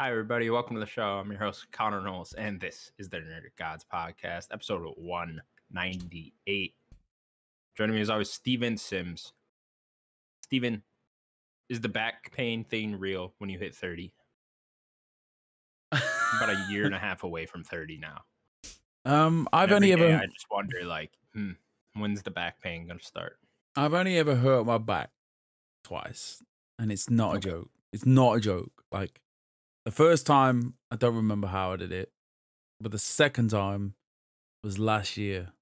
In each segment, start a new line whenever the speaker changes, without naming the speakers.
Hi, everybody. Welcome to the show. I'm your host, Connor Knowles, and this is the Nerdic Gods Podcast, episode 198. Joining me as always, Steven Sims. Steven, is the back pain thing real when you hit 30? About a year and a half away from 30 now.
Um, I've only ever
I just wonder, like, hmm, when's the back pain going to start?
I've only ever hurt my back twice, and it's not a joke. It's not a joke. Like the first time, I don't remember how I did it, but the second time was last year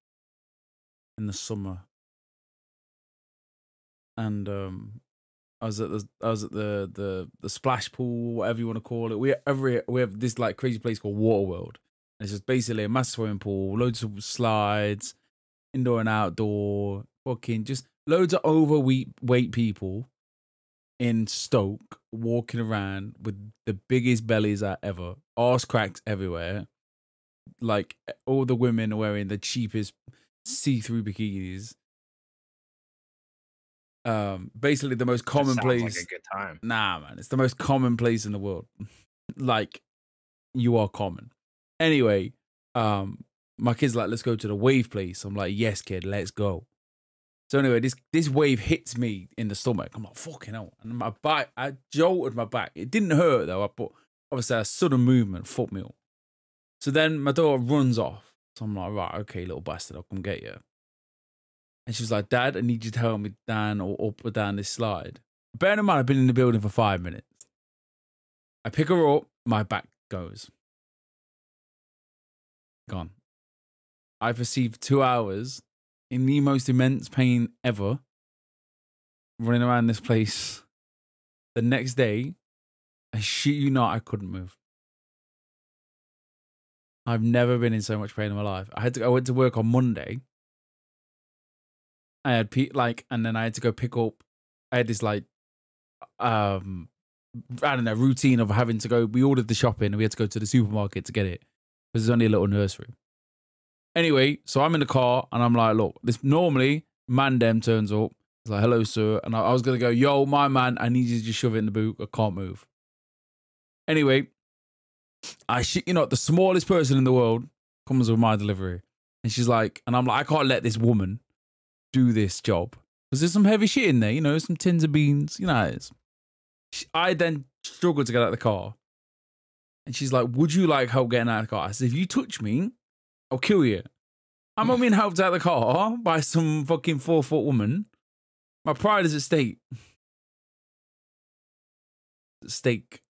in the summer, and um, I was at the I was at the the the splash pool, whatever you want to call it. We every we have this like crazy place called Waterworld. And It's just basically a massive swimming pool, loads of slides, indoor and outdoor, fucking just loads of overweight weight people in Stoke walking around with the biggest bellies I ever, arse cracks everywhere. Like all the women are wearing the cheapest see-through bikinis. Um, basically the most
That sounds
commonplace.
like a good time.
Nah, man, it's the most common place in the world. like, you are common. Anyway, um, my kid's like, let's go to the wave place. I'm like, yes, kid, let's go. So anyway, this this wave hits me in the stomach. I'm like, fucking hell. And my back, I jolted my back. It didn't hurt though, but obviously a sudden movement fucked me up. So then my daughter runs off. So I'm like, right, okay, little bastard, I'll come get you. And she was like, Dad, I need you to help me down or up or down this slide. Bear in mind, I've been in the building for five minutes. I pick her up, my back goes. Gone. I've received two hours in the most immense pain ever running around this place. The next day, I shit you not, I couldn't move. I've never been in so much pain in my life. I had to I went to work on Monday. I had pe- like and then I had to go pick up I had this like um I don't know, routine of having to go we ordered the shopping and we had to go to the supermarket to get it. Because there's only a little nursery. Anyway, so I'm in the car and I'm like, look, this normally man dem turns up. He's like, hello, sir. And I, I was gonna go, yo, my man, I need you to shove it in the boot. I can't move. Anyway, I shit you know, the smallest person in the world comes with my delivery. And she's like, and I'm like, I can't let this woman do this job. Because there's some heavy shit in there, you know, some tins of beans, you know it is. She- I then struggled to get out of the car. And she's like, Would you like help getting out of the car? I said, If you touch me, I'll kill you. I'm not being helped out of the car by some fucking four foot woman. My pride is at stake. Stake.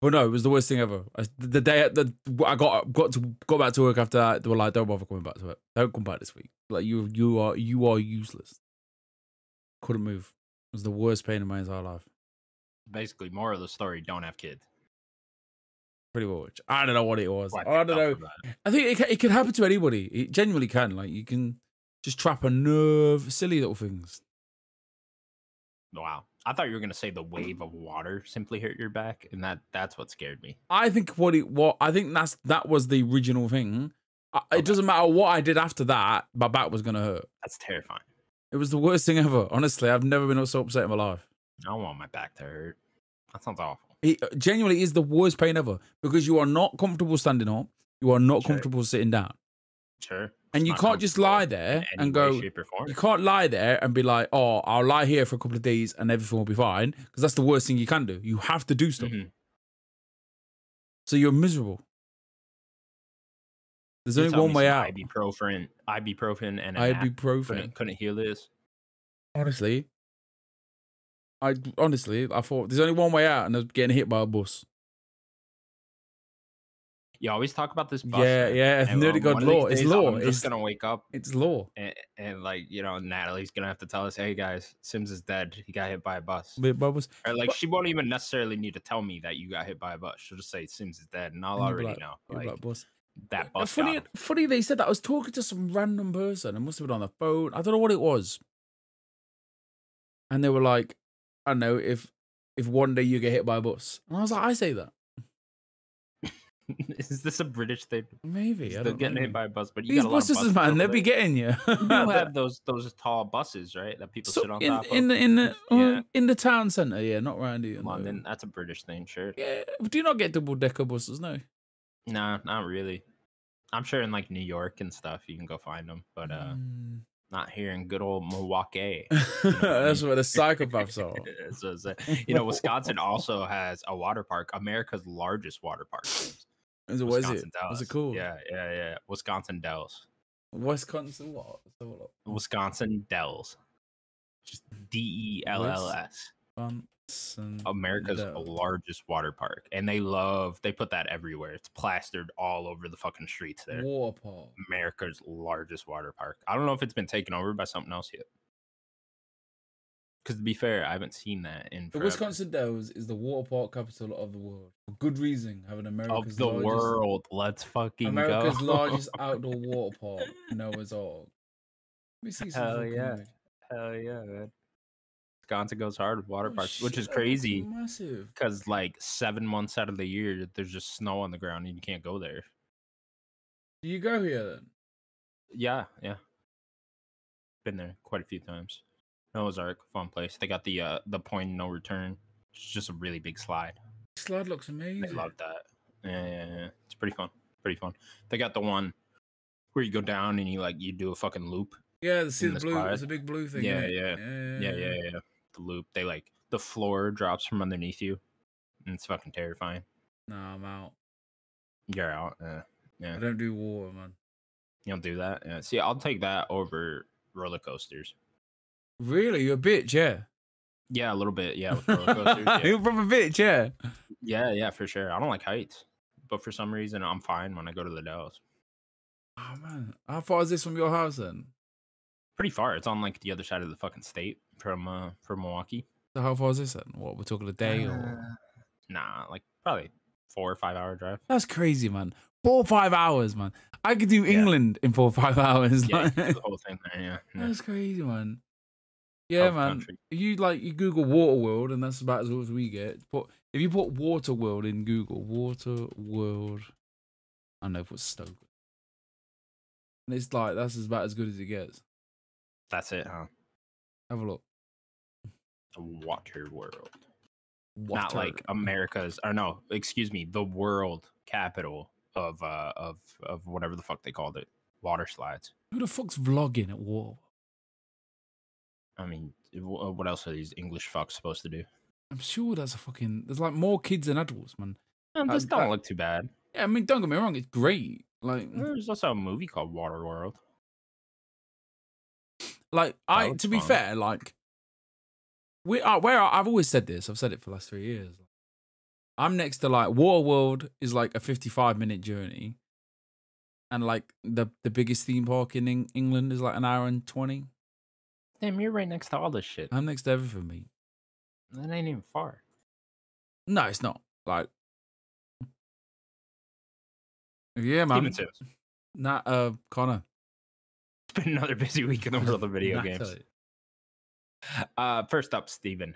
But no, it was the worst thing ever. I, the day the I got got to got back to work after that, they were like, "Don't bother coming back to it. Don't come back this week. Like you you are you are useless." Couldn't move. It was the worst pain in my entire life.
Basically, more of the story don't have kids.
Pretty much. I don't know what it was. I don't know.
up from that.
I think it can, it can happen to anybody. It genuinely can. Like you can just trap a nerve, silly little things.
Wow. I thought you were gonna say the wave of water simply hit your back, and that that's what scared me.
I think what it what I think that's that was the original thing. I,
Okay.
It doesn't matter what I did after that. My back was gonna hurt.
That's terrifying.
It was the worst thing ever. Honestly, I've never been so upset in my life.
I don't want my back to hurt. That sounds awful.
It genuinely is the worst pain ever because you are not comfortable standing up. You are not
Sure.
comfortable sitting down,
Sure.
and
It's
you can't just lie there and go.
shape, or form.
You can't lie there and be like, "Oh, I'll lie here for a couple of days and everything will be fine," because that's the worst thing you can do. You have to do stuff,
Mhm.
so you're miserable. There's only one way out.
Ibuprofen, ibuprofen, and
Ibuprofen.
couldn't, couldn't heal this.
Honestly, I honestly I thought there's only one way out, and I was getting hit by a bus.
You always talk about this. Bus,
Yeah, yeah,
and,
nerdy god
one of these
law. It's
days,
law.
I'm
It's-
just gonna wake up
It's law.
and, and like you know Natalie's gonna have to tell us, "Hey guys, Sims is dead. He got hit by a bus."
A bus.
Or like
But-
she won't even necessarily need to tell me that you got hit by a bus. She'll just say Sims is dead, and I'll
And
already
like-
know.
A
Like
bus.
that bus.
funny, funny they said that. I was talking to some random person. It must have been on the phone. I don't know what it was. And they were like, I don't know if if one day you get hit by a bus. And I was like, I say that.
Is this a British thing?
Maybe. Don't
getting
know.
hit by a bus, but you
These
got a lot of
buses,
buses
man,
over
they be getting you.
You have those those tall buses, right? That people
So
sit on
in,
top
in
of.
the in the uh,
Yeah.
in the town centre, yeah, not around here. no.
London, that's a British thing, sure.
Yeah, do you not get double decker buses? No.
No, not really. I'm sure in like New York and stuff you can go find them, but uh
Mm.
Not here in good old Milwaukee.
That's where the psychopaths are.
You know, Wisconsin also has a water park, America's largest water park.
Is it, what is it?
Wisconsin
What's it
Dells. Yeah, yeah, yeah. Wisconsin Dells.
Wisconsin what? Let's have a look.
Wisconsin Dells. Just D E L L S.
Wisconsin.
Um, America's
Dells.
largest water park. And they love they put that everywhere. It's plastered all over the fucking streets there.
Water park.
America's largest water park. I don't know if it's been taken over by something else yet. Because to be fair, I haven't seen that in
The. Wisconsin Dells is the water park capital of the world. For good reason, having America's
of the
largest,
world. Let's fucking
America's
go.
largest outdoor water park, Noah's Ark. Let me see some
Hell yeah.
image.
Hell yeah, man. Wisconsin goes hard with water
Oh,
parks, which is crazy
Massive.
because like seven months out of the year, there's just snow on the ground and you can't go there.
Do you go here then?
Yeah, yeah. Been there quite a few times. Noah's Ark, fun place. They got the uh the point no return. It's just a really big slide.
Slide looks amazing.
They love that. Yeah, yeah, yeah. It's pretty fun. Pretty fun. They got the one where you go down and you like you do a fucking loop.
Yeah, the, see the blue.
slide.
It's a big blue thing.
Yeah,
innit?
yeah. Yeah, yeah, yeah. The loop. They like the floor drops from underneath you. And it's fucking terrifying.
No, I'm out.
You're out. Yeah. Yeah.
I don't do water, man.
You don't do that. Yeah. See, I'll take that over roller coasters.
Really, you're a bitch, yeah.
Yeah, a little bit. Yeah, with roller coasters. yeah.
you're from a bitch, yeah.
yeah, yeah, for sure. I don't like heights, but for some reason, I'm fine when I go to the Dells.
Oh man, how far is this from your house then?
Pretty far. It's on like the other side of the fucking state from uh from Milwaukee.
So how far is this then? What we're talking a day or?
Uh, Nah, like probably four or five hour drive.
That's crazy, man. Four or five hours, man. I could do
Yeah.
England in four or five hours.
Yeah, the whole thing there. Yeah, yeah.
That's crazy, man. Yeah, man.
country.
You like you Google Water World, and that's about as good as we get. But if you put Water World in Google, Water World, I know put Stoke, and it's like that's about as good as it gets.
That's it, huh?
Have a look.
The water world.
Water.
Not like America's or no, excuse me, the world capital of uh of of whatever the fuck they called it. Water slides.
who the fuck's vlogging at war?
I mean, uh, what else are these English fucks supposed to do?
I'm sure that's a fucking. There's like more kids than adults, man.
Um,
Uh,
this don't
that-
look too bad.
Yeah, I mean, don't get me wrong, it's great. Like,
There's also a movie called Water
Like I
looks
to be
fun.
fair, like we are where I- I've always said this. I've said it for the last three years. I'm next to like Waterworld is like a 55 minute journey, and like the the biggest theme park in Eng- England is like an hour and 20.
Damn, you're right next to all this shit.
I'm next to everything, mate.
That ain't even far.
No, it's not. Like, yeah, man. Not uh, Connor.
It's been another busy week in the world of video games. Uh, first up, Steven.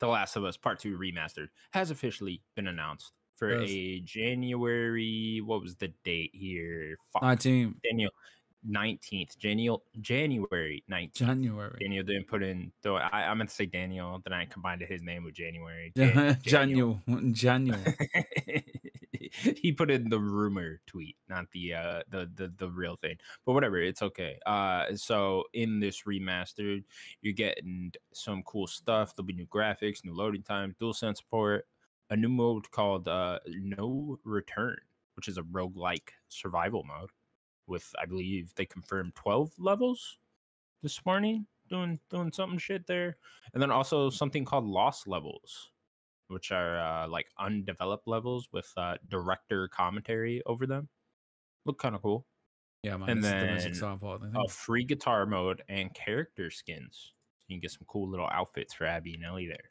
The Last of Us Part 2 Remastered has officially been announced for
Yes.
a January. What was the date here? Fuck.
19
Daniel, 19th. January, January 19th.
January.
Daniel didn't put in, though I, I meant to say Daniel, then I combined his name with January.
Ja-
Jan-
January. January.
he put in the rumor tweet, not the uh the, the the real thing. But whatever, it's okay. Uh so in this remastered, you're getting some cool stuff. There'll be new graphics, new loading time, dual sense support, a new mode called uh No Return, which is a roguelike survival mode with I believe they confirmed 12 levels this morning doing doing something shit there. And then also something called Lost Levels, which are uh, like undeveloped levels with uh, director commentary over them. Look kind of cool.
Yeah, man.
And
this is the most
then.
I think.
A free guitar mode and character skins. You can get some cool little outfits for Abby and Ellie there.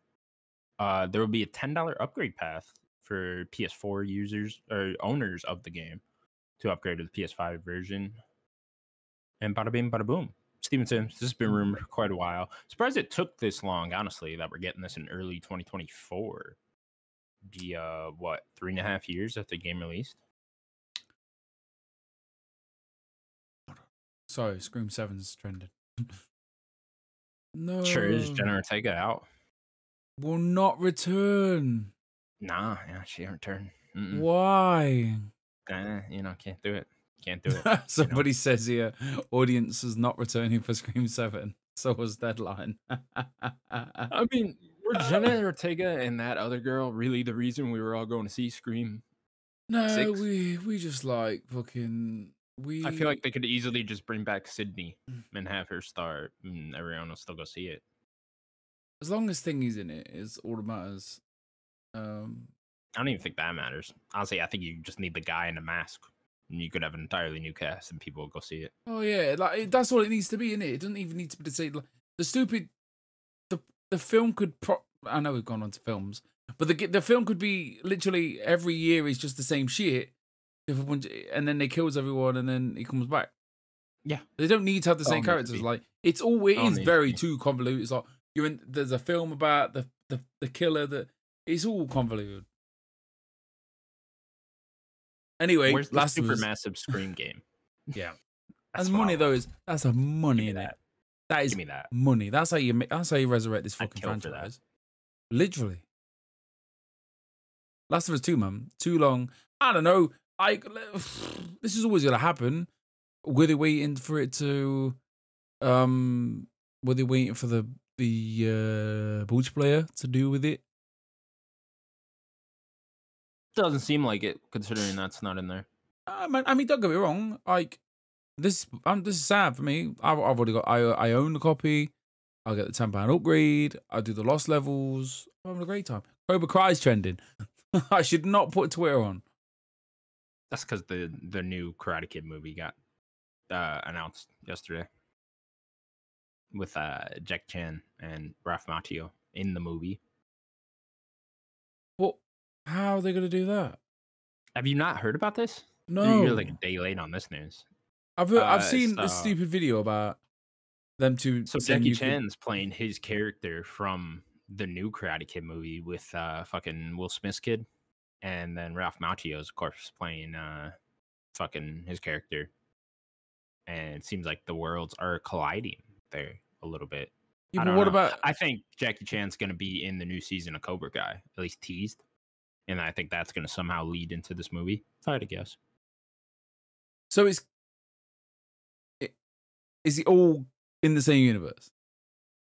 Uh, there will be a ten dollar upgrade path for PS4 users or owners of the game to upgrade to the PS5 version. And bada bing, bada boom. Steven Sims, this has been rumored for quite a while. Surprised it took this long, honestly, that we're getting this in early 2024. be uh what three and a half years after the game released.
Sorry, Scream Seven's trending. no,
Sure is Jenna Ortega out.
will not return.
Nah, yeah, she didn't return. Mm-mm.
Why?
Eh, you know, can't do it. Can't do it.
Somebody says here, audience is not returning for Scream Seven. So was Deadline.
I mean, were Jenna Ortega and that other girl really the reason we were all going to see Scream?
no,
Six?
we we just like fucking we.
I feel like they could easily just bring back
Sidney
and have her star, and everyone will still go see it.
as long as Thingy's in it is all that matters. Um,
I don't even think that matters. Honestly, I think you just need the guy in the mask, and you could have an entirely new cast, and people will go see it.
Oh yeah, like it, that's all it needs to be, innit? It It doesn't even need to be the same. Like, the stupid, the the film could. Pro- I know we've gone on to films, but the the film could be literally every year is just the same shit, if a bunch, and then they kills everyone, and then he comes back.
Yeah.
they don't need to have the same characters. Like it's all it is
needs to
very too convoluted. It's like you're in. There's a film about the the the killer that it's all convoluted. Anyway,
Where's the
Last
super massive Scream game?
Yeah.
That's
and money though is that's a money
Give
in
me
it.
that.
That is
Give me that.
money. That's how you make. That's how you resurrect this fucking
kill for that.
franchise. Literally. Last of Us Two, man. Too long. I don't know. I this is always gonna happen. Were they waiting for it to? Um, were they waiting for the the uh, Butch player to do with it?
Doesn't seem like it, considering that's not in there.
I mean, I mean, don't get me wrong. Like this, um, this is sad for me. I've, I've already got. I I own the copy. I'll get the ten pound upgrade. I do the lost levels. I'm having a great time. Cobra Kai's trending. I should not put Twitter on.
That's because the the new Karate Kid movie got uh, announced yesterday with uh, Jack Chan and Ralph Macchio in the movie.
How are they gonna do that?
Have you not heard about this?
No,
You're like a day late on this news.
I've heard, I've
uh,
seen
it's,
a stupid video about them two.
So Jackie
could-
Chan's playing his character from the new Karate Kid movie with uh fucking Will Smith's kid, and then Ralph Macchio's of course playing uh fucking his character. And it seems like the worlds are colliding there a little bit.
Yeah,
I
but what
know.
about?
I think Jackie Chan's gonna be in the new season of Cobra Kai, at least teased, and I think that's gonna somehow lead into this movie. If I had to guess.
So is it- Is it all in the same universe?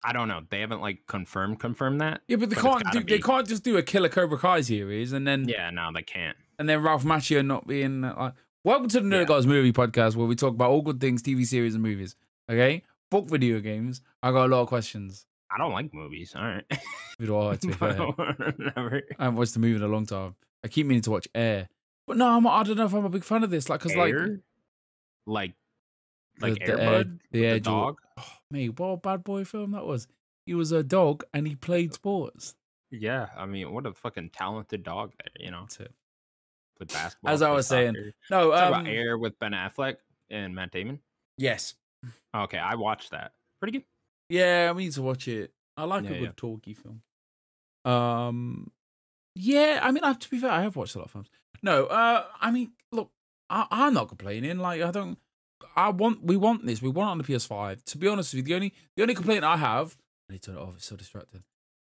I don't know. They haven't like confirmed confirmed that.
Yeah, but they
But
can't do. They can't just do a Killer Cobra Kai series and then
Yeah, no, they can't.
and then Ralph Macchio not being uh, like. Welcome to the Nerd
Yeah.
Guys Movie Podcast, where we talk about all good things, TV series and movies. Okay, fuck video games. I got a lot of questions.
I don't like movies. All right.
Neither do I, to be fair.
Never.
I haven't watched the movie in a long time. I keep meaning to watch Air, but no, I'm, I don't know if I'm a big fan of this. Like, cause like,
Air? like, like
the Air-
Airbud,
the
the,
Air
the dog.
oh, mate, what a bad boy film that was. He was a dog and he played sports.
Yeah, I mean, what a fucking talented dog there. You know,
That's it.
played basketball.
As I was saying. No, um,
about Air with Ben Affleck and Matt Damon.
yes,
Okay, I watched that. Pretty good.
Yeah, I need to watch it. I like
Yeah,
a
yeah.
good talky film. Um, yeah, I mean, I, have to be fair, I have watched a lot of films. No, uh, I mean, look, I, I'm not complaining. Like, I don't. I want. We want this. We want it on the PS5. To be honest with you, the only the only complaint I have. I need to turn it off. It's so distracting.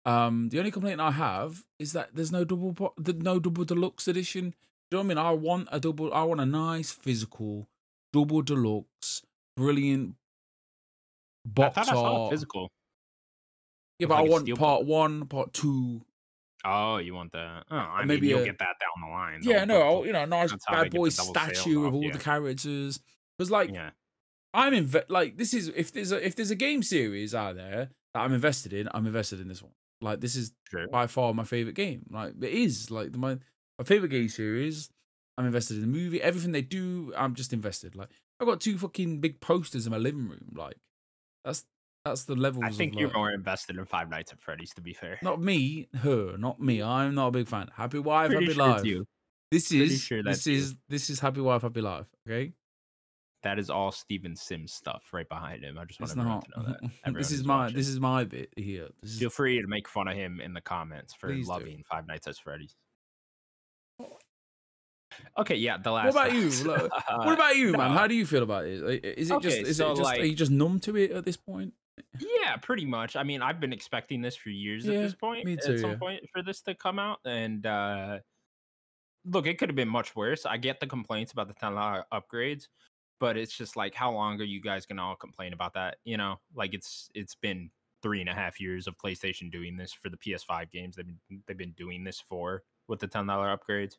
Um, the only complaint I have is that there's no double, no double deluxe edition. Do you know what I mean? I want a double. I want a nice physical double deluxe, brilliant box
I thought I saw
art.
it physical.
Yeah, but
like
I
a
want
steel
part one, part two.
Oh, you want that? Oh, I mean,
maybe
you'll
a-
get that down the line.
Yeah,
They'll-
no,
they'll-
I'll, you know, a nice
That's how they
bad boy
the double sales
statue of
off,
all
yeah.
the characters. Because like
yeah.
I'm in like this is if there's a if there's a game series out there that I'm invested in, I'm invested in this one. Like this is
Sure.
by far my favorite game. Like it is like my my favorite game series. I'm invested in the movie. Everything they do, I'm just invested. Like I've got two fucking big posters in my living room. Like that's that's the levels.
I think you're
like-
more invested in Five Nights at Freddy's, to be fair.
not me, her, not me. Mm. I'm not a big fan. Happy wife,
Pretty
happy
sure
life.
you.
This is
sure
this
you.
is this is happy wife, happy life. Okay,
That is all Steven Sims stuff right behind him. I just want everyone to know that.
this is my
watching.
this is my bit here. This is
Feel free to make fun of him in the comments for
Please do.
loving Five Nights at Freddy's. Okay, yeah, the last.
What about you? Like, What about you, man? How do you feel about it? Like, Is it just is
so,
it just
like-
are you just numb to it at this point?
Yeah, pretty much. I mean, I've been expecting this for years
Yeah,
at this point.
me too,
At some
yeah.
point for this to come out, and uh look, it could have been much worse. I get the complaints about the ten dollar upgrades, but it's just like, how long are you guys gonna all complain about that? You know, like it's it's been three and a half years of PlayStation doing this for the PS5 games. They've been they've been doing this for with the ten dollar upgrades.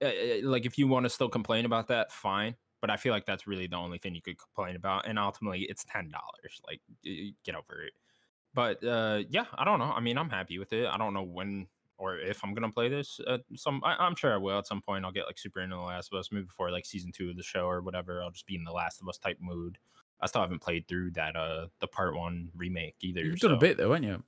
Uh, uh, like, if you want to still complain about that, fine. But I feel like that's really the only thing you could complain about, and ultimately, it's ten dollars. Like, get over it. But uh, yeah, I don't know. I mean, I'm happy with it. I don't know when or if I'm gonna play this. At some, I, I'm sure I will at some point. I'll get like super into the Last of Us, maybe before like season two of the show or whatever. I'll just be in the Last of Us type mood. I still haven't played through that uh the part one remake either.
You've done a bit though, haven't you?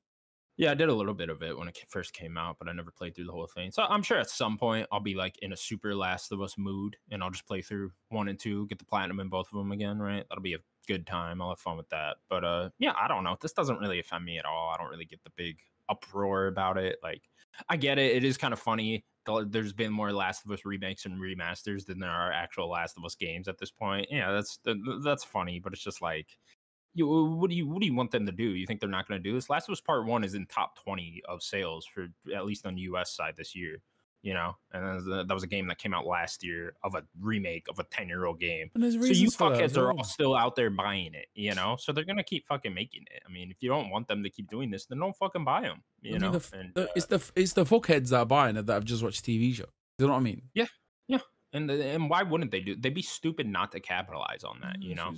Yeah, I did a little bit of it when it first came out, but I never played through the whole thing. So I'm sure at some point I'll be like in a super Last of Us mood and I'll just play through one and two, get the platinum in both of them again, right? That'll be a good time. I'll have fun with that. But uh yeah, I don't know. This doesn't really offend me at all. I don't really get the big uproar about it. Like I get it. It is kind of funny. Th- There's been more Last of Us remakes and remasters than there are actual Last of Us games at this point. Yeah, that's th- th- that's funny, but it's just like you what do you what do you want them to do? You think they're not going to do this? Last of Us Part One is in top twenty of sales for at least on the U.S. side this year. You know, and that was, a, that was a game that came out last year of a remake of a ten year old game.
And there's
So you fuckheads are all still out there buying it. You know, so they're gonna keep fucking making it. I mean, if you don't want them to keep doing this, then don't fucking buy them. You
I mean,
know,
the
and
the-
uh,
it's the it's the fuckheads that are buying it that have just watched TV show. You know what I mean?
Yeah, yeah. And and why wouldn't they do? They'd be stupid not to capitalize on that. You know,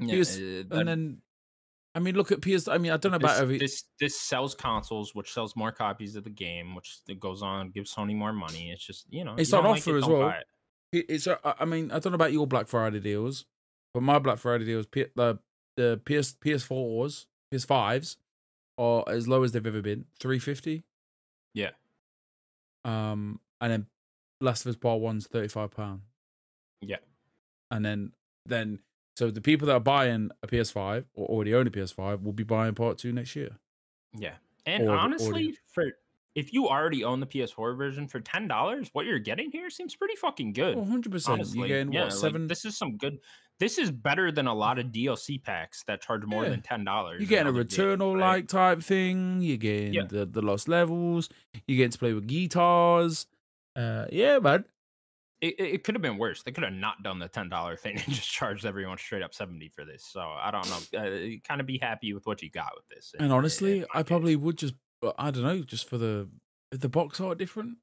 Yeah,
PS
uh,
And then, I mean, look at PS. I mean, I don't know
this,
about every.
this this sells consoles, which sells more copies of the game, which it goes on gives Sony more money. It's just you know
It's
you
on
don't like
offer
it,
as well.
it.
It- It's. uh, I mean, I don't know about your Black Friday deals, but my Black Friday deals, P- the the PS PS4s, PS5s, are as low as they've ever been, three fifty.
Yeah.
Um, and then Last of Us Part One's thirty five pound.
Yeah.
And then then so the people that are buying a PS5 or already own a PS5 will be buying Part Two next year.
Yeah, and
Or- or
honestly, for if you already own the PS4 version for ten dollars, what you're getting here seems pretty fucking good.
Oh, 100 percent. You're getting
yeah,
what
like,
seven?
this is some good. This is better than a lot of DLC packs that charge more
Yeah.
than ten dollars.
You're getting a Returnal like type thing. You're getting
Yeah.
the, the lost levels. You're getting to play with guitars. Uh, yeah, man.
It, it, could have been worse. They could have not done the ten dollar thing and just charged everyone straight up seventy for this. So I don't know. Uh, kind of be happy with what you got with this.
And honestly,
in my
I
case.
probably would just. I don't know, just for the the box art different.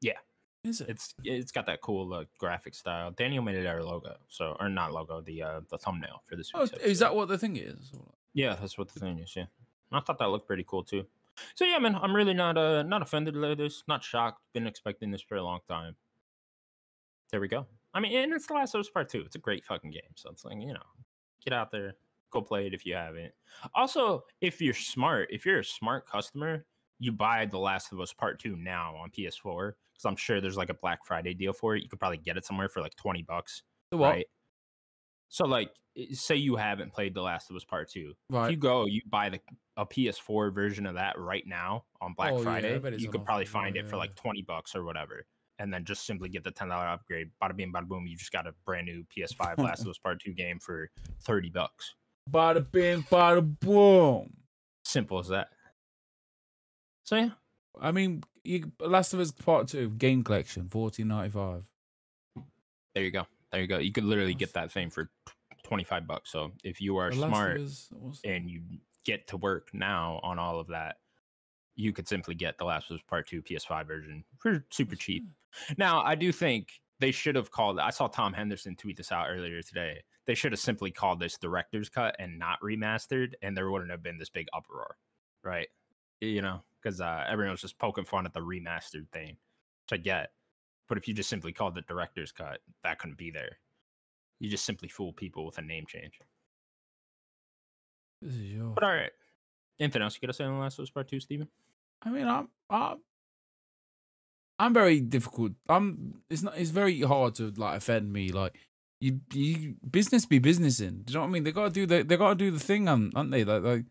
Yeah.
is it?
it's it's got that cool uh, graphic style. Daniel made it our logo, so or not logo, the uh, the thumbnail for this.
Oh,
week's
is that what the thing is?
Yeah, that's what the thing is. Yeah, I thought that looked pretty cool too. So yeah, man, I'm really not uh not offended by this, not shocked. Been expecting this for a long time. There we go. I mean, and it's the Last of Us Part Two. It's a great fucking game. So it's like you know, get out there, go play it if you haven't. Also, if you're smart, if you're a smart customer, you buy the Last of Us Part Two now on PS4 because I'm sure there's like a Black Friday deal for it. You could probably get it somewhere for like twenty bucks,
what?
right? So like, say you haven't played the Last of Us Part Two, if you go, you buy the a PS4 version of that right now on Black
Oh,
Friday.
it's
you could probably
well,
find it for
yeah.
like twenty bucks or whatever, and then just simply get the ten dollar upgrade. Bada bing, bada boom. You just got a brand new PS5 Last of Us Part Two game for thirty bucks.
Bada bing, bada boom.
Simple as that. So yeah,
I mean, you, Last of Us Part Two game collection, fourteen ninety five.
there you go. There you go. You could literally get that thing for twenty five bucks. So if you are smart and you get to work now on all of that, you could simply get the Last of Us Part Two PS5 version for super cheap. Now, I do think they should have called. I saw Tom Henderson tweet this out earlier today. They should have simply called this director's cut and not remastered, and there wouldn't have been this big uproar, right? You know, because uh, everyone was just poking fun at the remastered thing, which I get. But if you just simply called the director's cut, that couldn't be there. You just simply fool people with a name change.
This is your.
But all right, anything else you got to say on the Last of Us Part Two, Steven?
I mean, I'm, I'm, I'm very difficult. I'm. It's not. It's very hard to like offend me. Like you, you business be business in. Do you know what I mean? They gotta do the. They gotta do the thing, um, aren't they? Like, like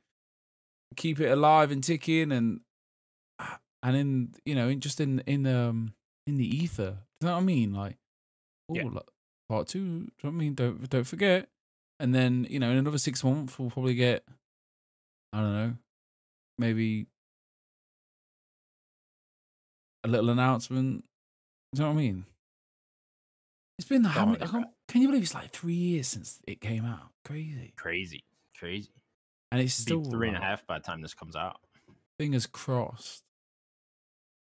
keep it alive and ticking, and and in you know, in just in in um in the ether. Do you know what I mean? Like, oh,
Yeah.
like, part two. Do you know what I mean? Don't don't forget. And then you know, in another six months, we'll probably get. I don't know, maybe a little announcement. Do you know what I mean? It's been how many? I can't, can you believe it's like three years since it came out? Crazy,
Crazy, crazy.
and it's still
three and a half by the time this comes out.
Fingers crossed.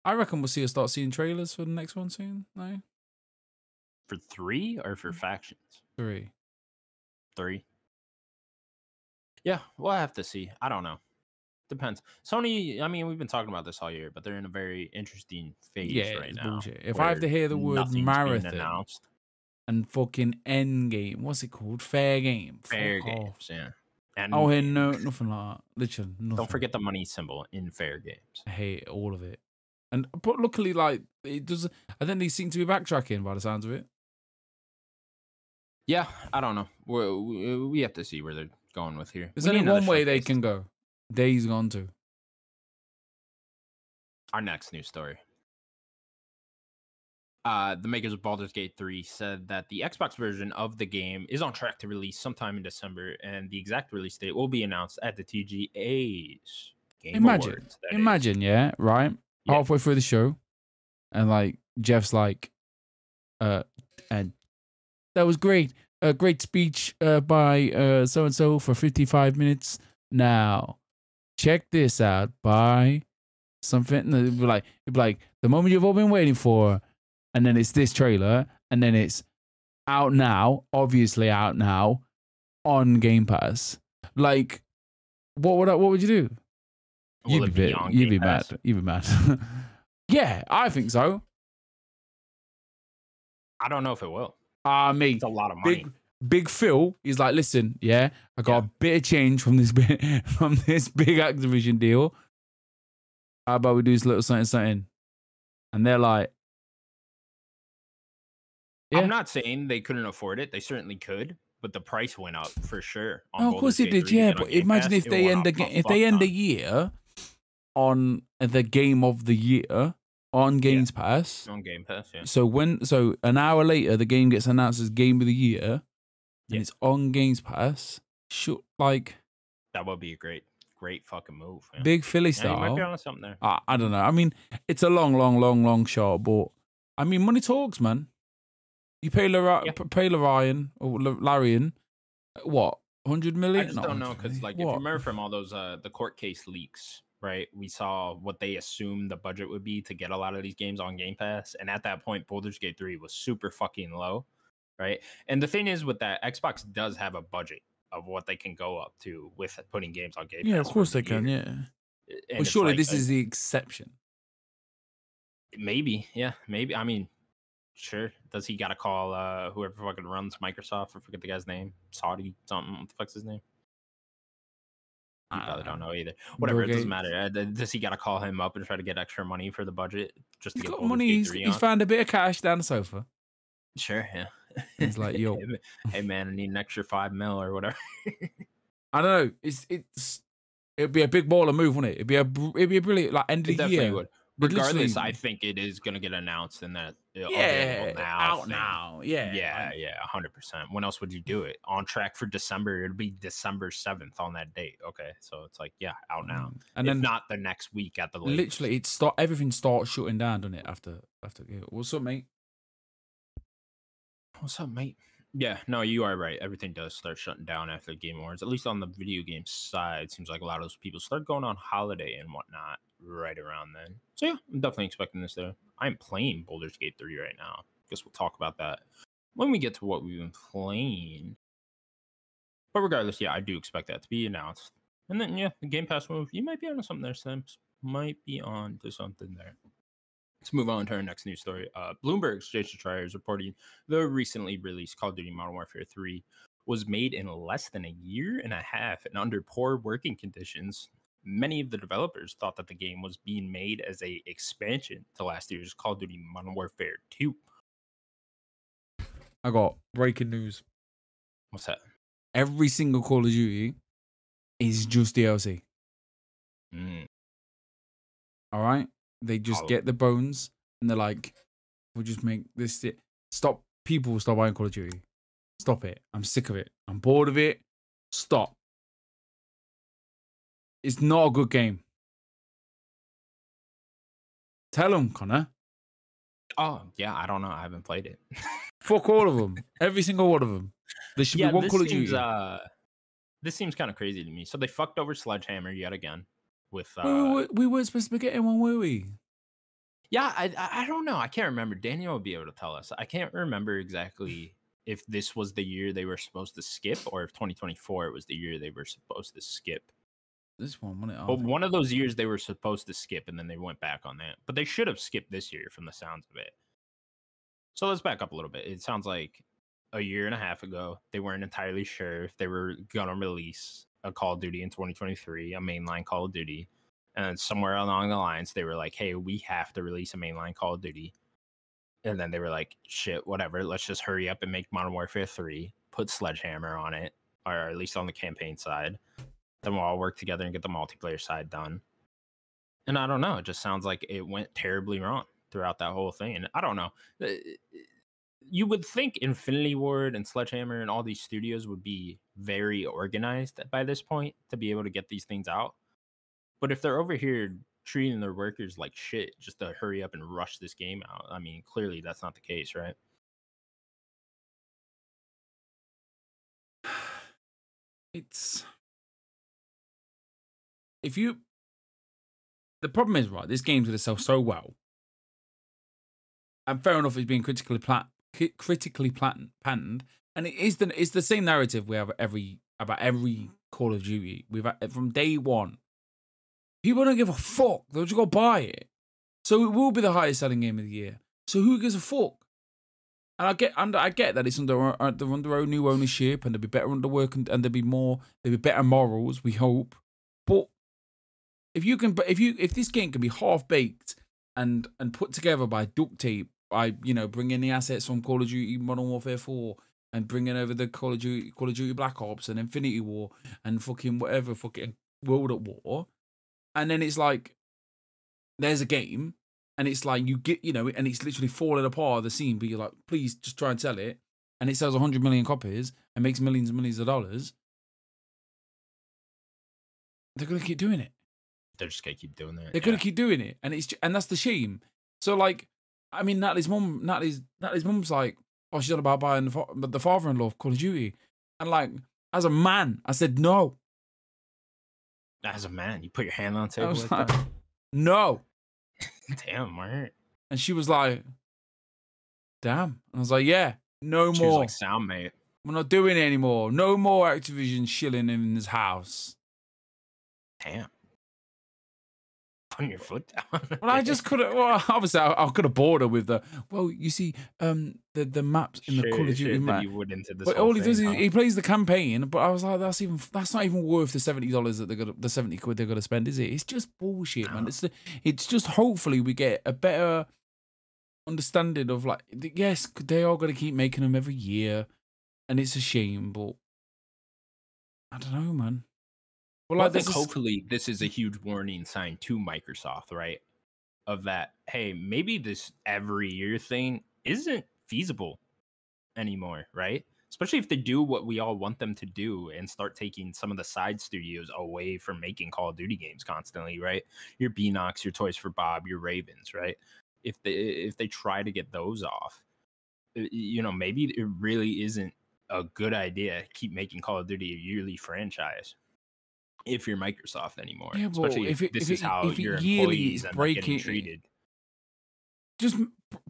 I reckon we'll see us start seeing trailers for the next one soon. No,
For three or for mm. factions?
three.
Three. Yeah, we'll have to see. I don't know. Depends. Sony, I mean, we've been talking about this all year, but they're in a very interesting phase
Yeah,
right now.
bullshit. If I have to hear the word marathon
announced,
and fucking end game, what's it called? Fair game.
fair
Fuck off.
yeah. Oh, and
Oh, here, no, nothing like that. Literally, nothing.
don't forget the money symbol in fair games.
I hate all of it. And but luckily, like it does. I think they seem to be backtracking by the sounds of it.
Yeah, I don't know. we we we have to see where they're going with here.
There's
We
only one way they can go. Days gone to.
Our next news story. Uh, the makers of Baldur's Gate 3 said that the Xbox version of the game is on track to release sometime in December, and the exact release date will be announced at the TGA's Game
Imagine,
Awards. is.
Imagine, yeah, right.
Yeah.
Halfway through the show, and like Jeff's like, uh, and that was great. A great speech uh, by uh so and so for 55 minutes. Now, check this out by something. It'd be like, it'd be like the moment you've all been waiting for, and then it's this trailer, and then it's out now, obviously out now, on Game Pass. Like, what would I, what would you do?
Will
you'd be,
be
you'd be
Pass?
mad. You'd be mad. yeah, I think so.
I don't know if it will.
Ah, I mean,
It's a lot of money.
big big Phil is like, listen, yeah, I got
Yeah.
a bit of change from this bit from this big Activision deal. How about we do this little something something? And they're like, yeah.
I'm not saying they couldn't afford it. They certainly could, but the price went up for sure. on
Oh, of course it did, yeah. But imagine if they end the ga- if they end the year on the game of the year on Games Pass.
on Game Pass. Yeah.
So when so an hour later the game gets announced as game of the year and
Yeah.
it's on Games Pass. Should like
That would be a great, great fucking move. Yeah.
big Philly
Yeah, you might be on something there.
I, I don't know. I mean, it's a long, long, long, long shot, but I mean, money talks, man. You pay Lar-
Yeah.
pay Larian or Larian, what hundred million?
I just
Not
don't know because, like, if you remember from all those uh the court case leaks, right? We saw what they assumed the budget would be to get a lot of these games on Game Pass, and at that point, Baldur's Gate Three was super fucking low, right? And the thing is, with that, Xbox does have a budget of what they can go up to with putting games on Game Pass.
yeah, of course
the
they can. Yeah,
And
but surely
like,
this
uh,
is the exception.
maybe, yeah, maybe. I mean, sure. Does he got to call uh whoever fucking runs Microsoft? I forget the guy's name. Saudi something. What the fuck's his name?
I
probably
don't
know either. Whatever, it doesn't matter. Uh, does he got to call him up and try to get extra money for the budget just to
He's
get
got money. He's, he's found a bit of cash down the sofa.
Sure, yeah.
He's like, yo.
hey, man, I need an extra five mil or whatever.
I don't know. It's it's it'd be a big baller move, wouldn't it? It'd be a it'd be a brilliant like end of the year.
would. Regardless, I think it is going to get announced and that uh,
yeah,
now.
out
thing.
now. Yeah,
Yeah, yeah, hundred percent. When else would you do it? On track for December. It'll be December seventh on that date. Okay, so it's like, yeah, out now.
Mm. And
if
then
not the next week at the latest.
literally, it start everything starts shutting down, doesn't it? After after yeah. what's up, mate?
What's up, mate? Yeah, no, you are right. Everything does start shutting down after the Game Awards. At least on the video game side, seems like a lot of those people start going on holiday and whatnot right around then. So yeah, I'm definitely expecting this there. I'm playing Baldur's Gate 3 right now. I Guess we'll talk about that when we get to what we've been playing. But regardless, yeah, I do expect that to be announced. And then yeah, the Game Pass move, you might be onto something there, Sims. Might be on to something there. Let's move on to our next news story. Uh, Bloomberg's Jason Schreier is reporting the recently released Call of Duty Modern Warfare 3 was made in less than a year and a half and under poor working conditions. Many of the developers thought that the game was being made as a expansion to last year's Call of Duty Modern Warfare 2.
I got breaking news.
What's that?
Every single Call of Duty is just DLC.
Mm,
All right, they just
of
get the bones and they're like, We'll just make this it. Stop. People stop buying Call of Duty. Stop it. I'm sick of it. I'm bored of it. Stop. It's not a good game. Tell them, Connor.
Oh yeah, I don't know. I haven't played it.
Fuck all of them. Every single one of them. There should
yeah,
be one Call of Duty.
uh, this seems kind of crazy to me. So they fucked over Sledgehammer yet again with uh,
we, we, we weren't supposed to be getting one, were we?
Yeah, I I don't know. I can't remember. Daniel would be able to tell us. I can't remember exactly if this was the year they were supposed to skip or if 2024 was the year they were supposed to skip.
This one?
But one of those years they were supposed to skip and then they went back on that. But they should have skipped this year from the sounds of it. So let's back up a little bit. It sounds like a year and a half ago they weren't entirely sure if they were going to release a Call of Duty in 2023, a mainline Call of Duty. And somewhere along the lines, they were like, hey, we have to release a mainline Call of Duty. And then they were like, shit, whatever. Let's just hurry up and make Modern Warfare 3, put Sledgehammer on it, or at least on the campaign side. Then we'll all work together and get the multiplayer side done. And I don't know. It just sounds like it went terribly wrong throughout that whole thing. And I don't know. Uh, You would think Infinity Ward and Sledgehammer and all these studios would be very organized by this point to be able to get these things out. But if they're over here treating their workers like shit just to hurry up and rush this game out, I mean, clearly that's not the case, right?
it's if you the problem is right this game's to sell so well and fair enough it's being critically plat critically plat- and it is the it's the same narrative we have every about every call of duty. We've had from day one people don't give a fuck. They'll just go buy it. So it will be the highest selling game of the year. So who gives a fuck? And I get and I get that it's under uh, they're under own new ownership and there'll be better under work and, and there'll be more there'll be better morals. We hope, but if you can, if you if this game can be half baked and and put together by duct tape, by you know bringing the assets from Call of Duty Modern Warfare Four and bringing over the Call of Duty Call of Duty Black Ops and Infinity Ward and fucking whatever fucking World at War, and then it's like there's a game and it's like you get you know and it's literally falling apart the scene but you're like please just try and sell it. And it sells 100 million copies and makes millions and millions of dollars. They're gonna keep doing it.
They're just gonna keep doing it.
they're gonna keep doing it. And it's and that's the shame. So like i mean natalie's mum natalie's natalie's mum's like oh she's on about buying the, fa- the father-in-law call of duty and like as a man i said no
As a man, you put your hand on the table. Like
like, no?
Damn, Mark.
and she was like damn and i was like yeah no
She
more
was like sound mate.
We're not doing it anymore. No more Activision shilling in this house.
Damn. Putting your foot down.
Well, I just couldn't. Well, obviously, I, I could have bored her with the. Well, you see, um, the the maps in the
Sure,
Call of Duty
that
map.
you would into this
But all he does is
huh?
he plays the campaign. But I was like, that's even that's not even worth the seventy dollars that they're gonna the seventy quid they're gonna spend, is it? It's just bullshit, man. It's the, it's just hopefully we get a better understanding of like yes, they are gonna keep making them every year, and it's a shame, but I don't know, man. Well,
I think
this-
hopefully this is a huge warning sign to Microsoft, right? Of that, hey, maybe this every year thing isn't feasible anymore, right? Especially if they do what we all want them to do and start taking some of the side studios away from making Call of Duty games constantly, right? Your Beenox, your Toys for Bob, your Ravens, right? If they if they try to get those off, you know, maybe it really isn't a good idea to keep making Call of Duty a yearly franchise if you're Microsoft anymore.
Yeah, but
Especially if,
if it-
this
if
is
it-
how your
yearly
employees
is
end getting
breaking- eh,
treated.
just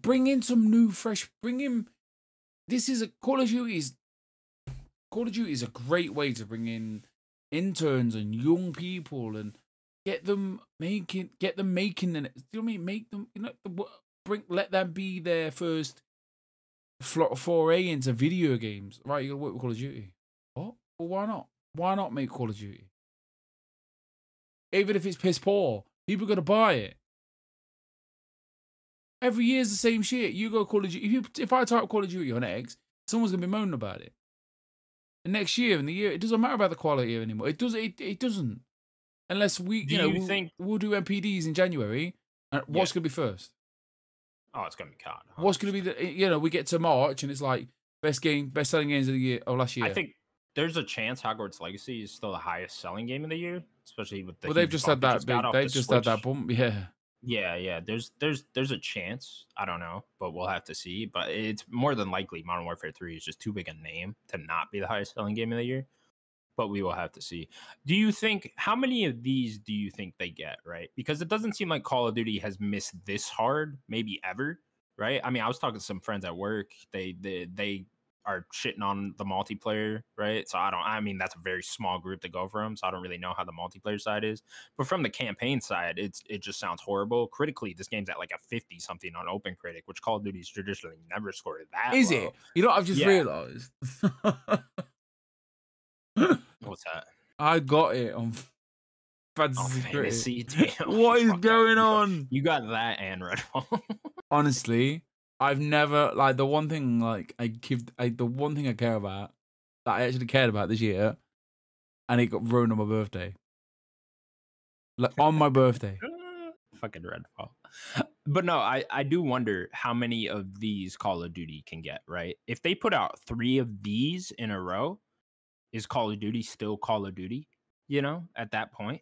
bring in some new fresh bring in this is a call of duty is call of duty is a great way to bring in interns and young people and get them making get them making and do you know what i mean? Make them you know bring let them be their first foray into video games. Right you gotta work with call of duty. What? Well why not? Why not make call of duty even if it's piss poor people are gonna buy it Every year's the same shit. You go Call of Duty. If, you, if I type Call of Duty on X, someone's gonna be moaning about it. And next year and the year, it doesn't matter about the quality anymore. It does. It, it doesn't. Unless we,
Do
you know,
you
we'll,
think-
we'll do NPDs in January. And what's
Yeah.
gonna be first?
Oh, it's gonna be COD.
What's going to be the? You know, we get to March and it's like best game, best selling games of the year of last year.
I think there's a chance Hogwarts Legacy is still the highest selling game of the year, especially with the.
Well, they've just had that.
just
Big, they've
the
just had that
Switch.
bump. Yeah.
Yeah, yeah. There's there's there's a chance. I don't know, but we'll have to see. But it's more than likely Modern Warfare 3 is just too big a name to not be the highest selling game of the year. But we will have to see. Do you think how many of these do you think they get, right? Because it doesn't seem like Call of Duty has missed this hard, maybe ever, right? I mean, I was talking to some friends at work. They they they are shitting on the multiplayer, right? So I don't I mean that's a very small group to go from, so I don't really know how the multiplayer side is. But from the campaign side, it's it just sounds horrible. Critically, this game's at like a 50 something on Open Critic, which Call of Duty's traditionally never scored that.
Is
low.
it? You know, I've just
Yeah.
realised.
What's that?
I got it on
Oh,
Fantasy Critic.
fantasy. Damn,
What is going on?
You got that and Redfall.
Honestly, I've never like the one thing like I give I, the one thing I care about that I actually cared about this year, and it got ruined on my birthday. Like on my birthday.
Fucking Redfall. But no, I, I do wonder how many of these Call of Duty can get, right? If they put out three of these in a row, is Call of Duty still Call of Duty? You know, at that point?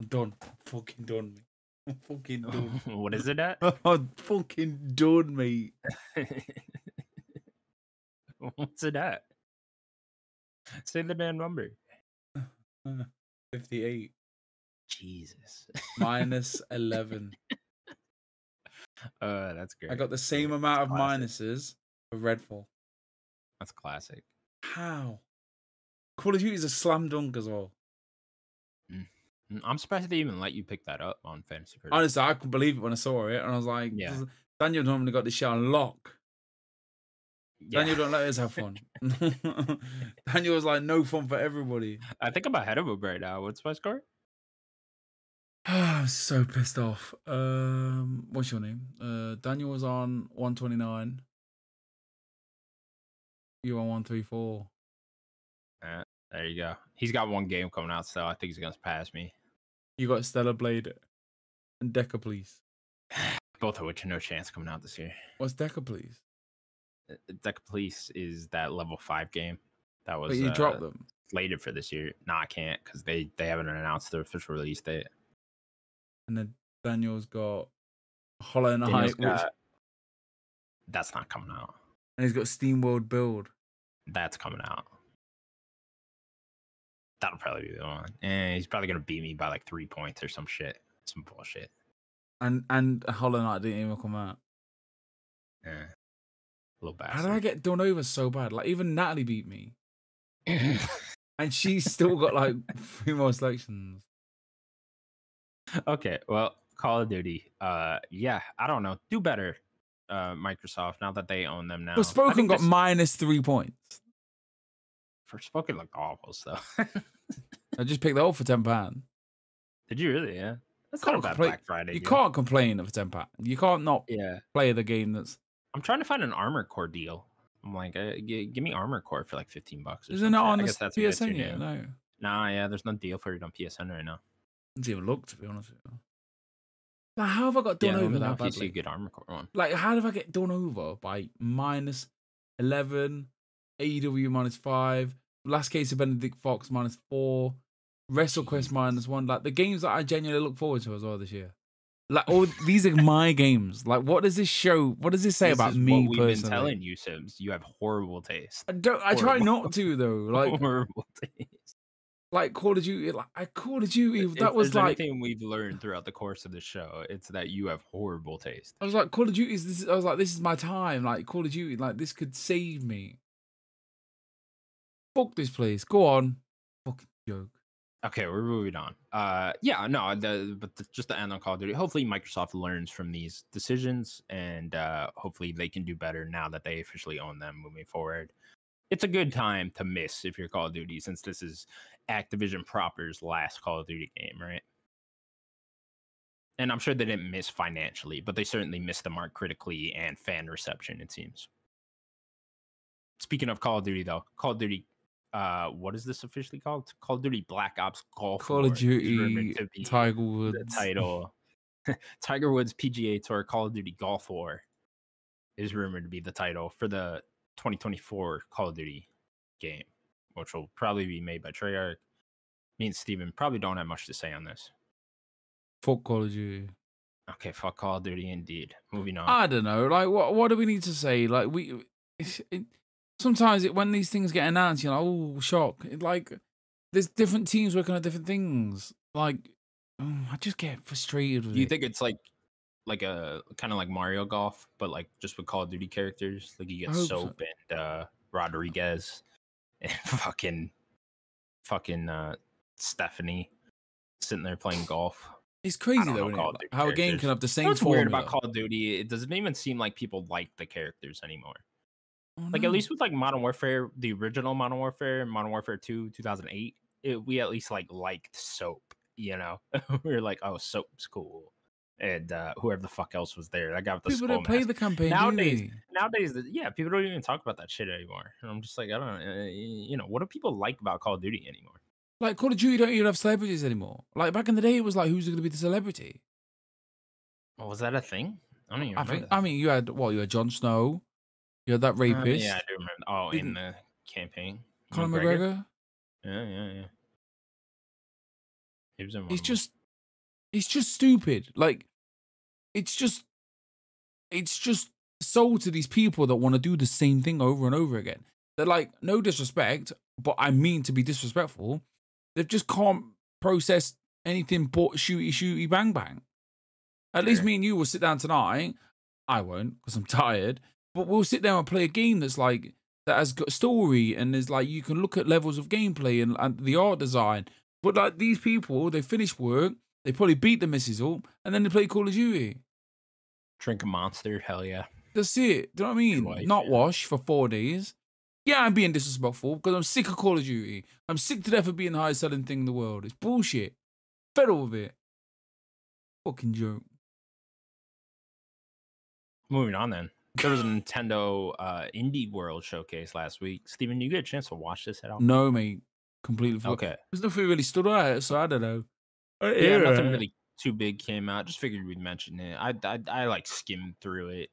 I'm done. Fucking done me. I'm fucking done.
what is it at?
I'm fucking done, mate.
What's it at? Say the damn number.
58
Jesus.
minus 11.
Uh, that's great.
I got the same amount of minuses for Redfall.
That's classic.
How? Call of Duty is a slam dunk as well.
Mm, I'm surprised they even let you pick that up on Fantasy Critic.
Honestly, I couldn't believe it when I saw it, and I was like,
Yeah.
Daniel normally got this shit on lock.
Yeah.
Daniel don't let us have fun. Daniel was like, no fun for everybody.
I think I'm ahead of him right now. What's my score?
I'm so pissed off. Um, what's your name? Uh, Daniel was on 129. You on 134.
There you go. He's got one game coming out so I think he's gonna pass me.
You got Stellar Blade and Decapolice.
Both of which are no chance coming out this year.
What's Decapolice?
Uh, Decapolice is that level five game that was
But you
uh,
dropped them.
slated for this year. No, I can't because they they haven't announced their official release date.
And then Daniel's got Hollow Knight,
Daniel's
which,
got- that's not coming out.
and he's got Steam World Build.
That's coming out. That'll probably be the one. And he's probably gonna beat me by like three points or some shit. Some bullshit.
And and Hollow Knight didn't even come out.
Yeah. Little bastard.
How did I get done over so bad? Like even Natalie beat me, and she's still got like three more selections.
okay, well, Call of Duty. Uh, yeah, I don't know. Do better, uh, Microsoft. Now that they own them now. I Spoken
got minus three points.
Forspoken looked awful stuff.
I just picked that up for ten pound.
Did you really? Yeah. That's
Can't
not a bad
complain-
Black Friday.
You
deal.
can't complain for ten pound. You can't not
Yeah.
play the game that's.
I'm trying to find an Armored Core deal. I'm like, uh, g- give me Armored Core for like 15 bucks.
Isn't it on
I
the
guess that's a bit too
PSN yet? No,
Nah, yeah, there's no deal for it on PSN right now.
didn't even look to be honest with you. Like, how have I got done
yeah,
over that
if you
badly?
good Armored Core one.
Like, how did I get done over by minus eleven, AEW minus five, Last Case of Benedict Fox minus four, WrestleQuest minus one? Like the games that I genuinely look forward to as well this year. Like all these are my games. Like, what does this show? What does this say
This
about me
what we've
personally?
been telling you, Sims. You have horrible taste.
I don't. I try not to though. Like,
horrible taste.
like Call of Duty. Like, I Call of Duty.
If
That was
there's
like.
anything we've learned throughout the course of the show. It's that you have horrible taste.
I was like, Call of Duty. Is this? I was like, this is my time. Like Call of Duty. Like this could save me. Fuck this place. Go on. Fucking joke.
Okay, we're moving on. Uh, yeah, no, the, but the, just to end on Call of Duty. Hopefully, Microsoft learns from these decisions, and uh, hopefully, they can do better now that they officially own them moving forward. It's a good time to miss if you're Call of Duty, since this is Activision proper's last Call of Duty game, right? And I'm sure they didn't miss financially, but they certainly missed the mark critically and fan reception. It seems. Speaking of Call of Duty, though, Call of Duty uh what is this officially called call of duty black ops golf
Call
War
of Duty. Tiger
the
Woods.
title Tiger Woods PGA Tour Call of Duty Golf War is rumored to be the title for the 2024 Call of Duty game, which will probably be made by Treyarch. Me and Steven probably don't have much to say on this.
Fuck Call of Duty.
Okay, fuck Call of Duty indeed. Moving on.
I don't know. Like, what what do we need to say? Like, we it, sometimes it, when these things get announced, you're like, oh, shock. It, like, there's different teams working on different things. Like, oh, I just get frustrated with
you
it.
think it's like like a kind of like Mario Golf, but like just with Call of Duty characters? Like you get
hope so.
Soap and uh Rodriguez and fucking fucking uh Stephanie sitting there playing golf.
it's crazy though,
know
innit?
Call of
Like,
Duty
how a game can have the same
What's weird about Call of Duty? It doesn't even seem like people like the characters anymore.
Oh,
Like
no.
at least with like Modern Warfare, the original Modern Warfare, Modern Warfare 2, 2008, it, we at least like liked Soap, you know? we were like, oh, Soap's cool. And uh whoever the fuck else was there. That guy with the
people don't play the campaign.
Nowadays- Nowadays, yeah, people don't even talk about that shit anymore. And I'm just like, I don't uh, you know, what do people like about Call of Duty anymore?
like Call of Duty don't even have celebrities anymore. Like back in the day, it was like, who's going to be the celebrity?
Oh, was that a thing? I don't even
I think.
that.
I mean, you had what? You had Jon Snow. You had that
Uh,
rapist,
yeah, I do remember. Oh, in the campaign.
Conor McGregor.
Yeah, yeah, yeah. He was in
It's just, it's just stupid. Like, it's just, it's just sold to these people that want to do the same thing over and over again. They're like, no disrespect, but I mean to be disrespectful. They just can't process anything but shooty, shooty, bang, bang. At least me and you will sit down tonight. I won't because I'm tired. But we'll sit down and play a game that's like that has got story and there's like you can look at levels of gameplay and, and the art design. But like these people, they finish work, they probably beat the missus up, and then they play Call of Duty.
drink a monster. Hell yeah.
That's it. Do you know what I mean?
wife,
Not
yeah.
wash for four days. Yeah, I'm being disrespectful because I'm sick of Call of Duty. I'm sick to death of being the highest selling thing in the world. It's bullshit. Fed up with it. Fucking joke.
Moving on then. There was a Nintendo uh, Indie World showcase last week. Steven, you get a chance to watch this at all?
No, mate. Completely.
Okay.
There's nothing really stood out, so I don't know. Uh,
Yeah, nothing really too big came out. Just figured we'd mention it. I, I I like skimmed through it.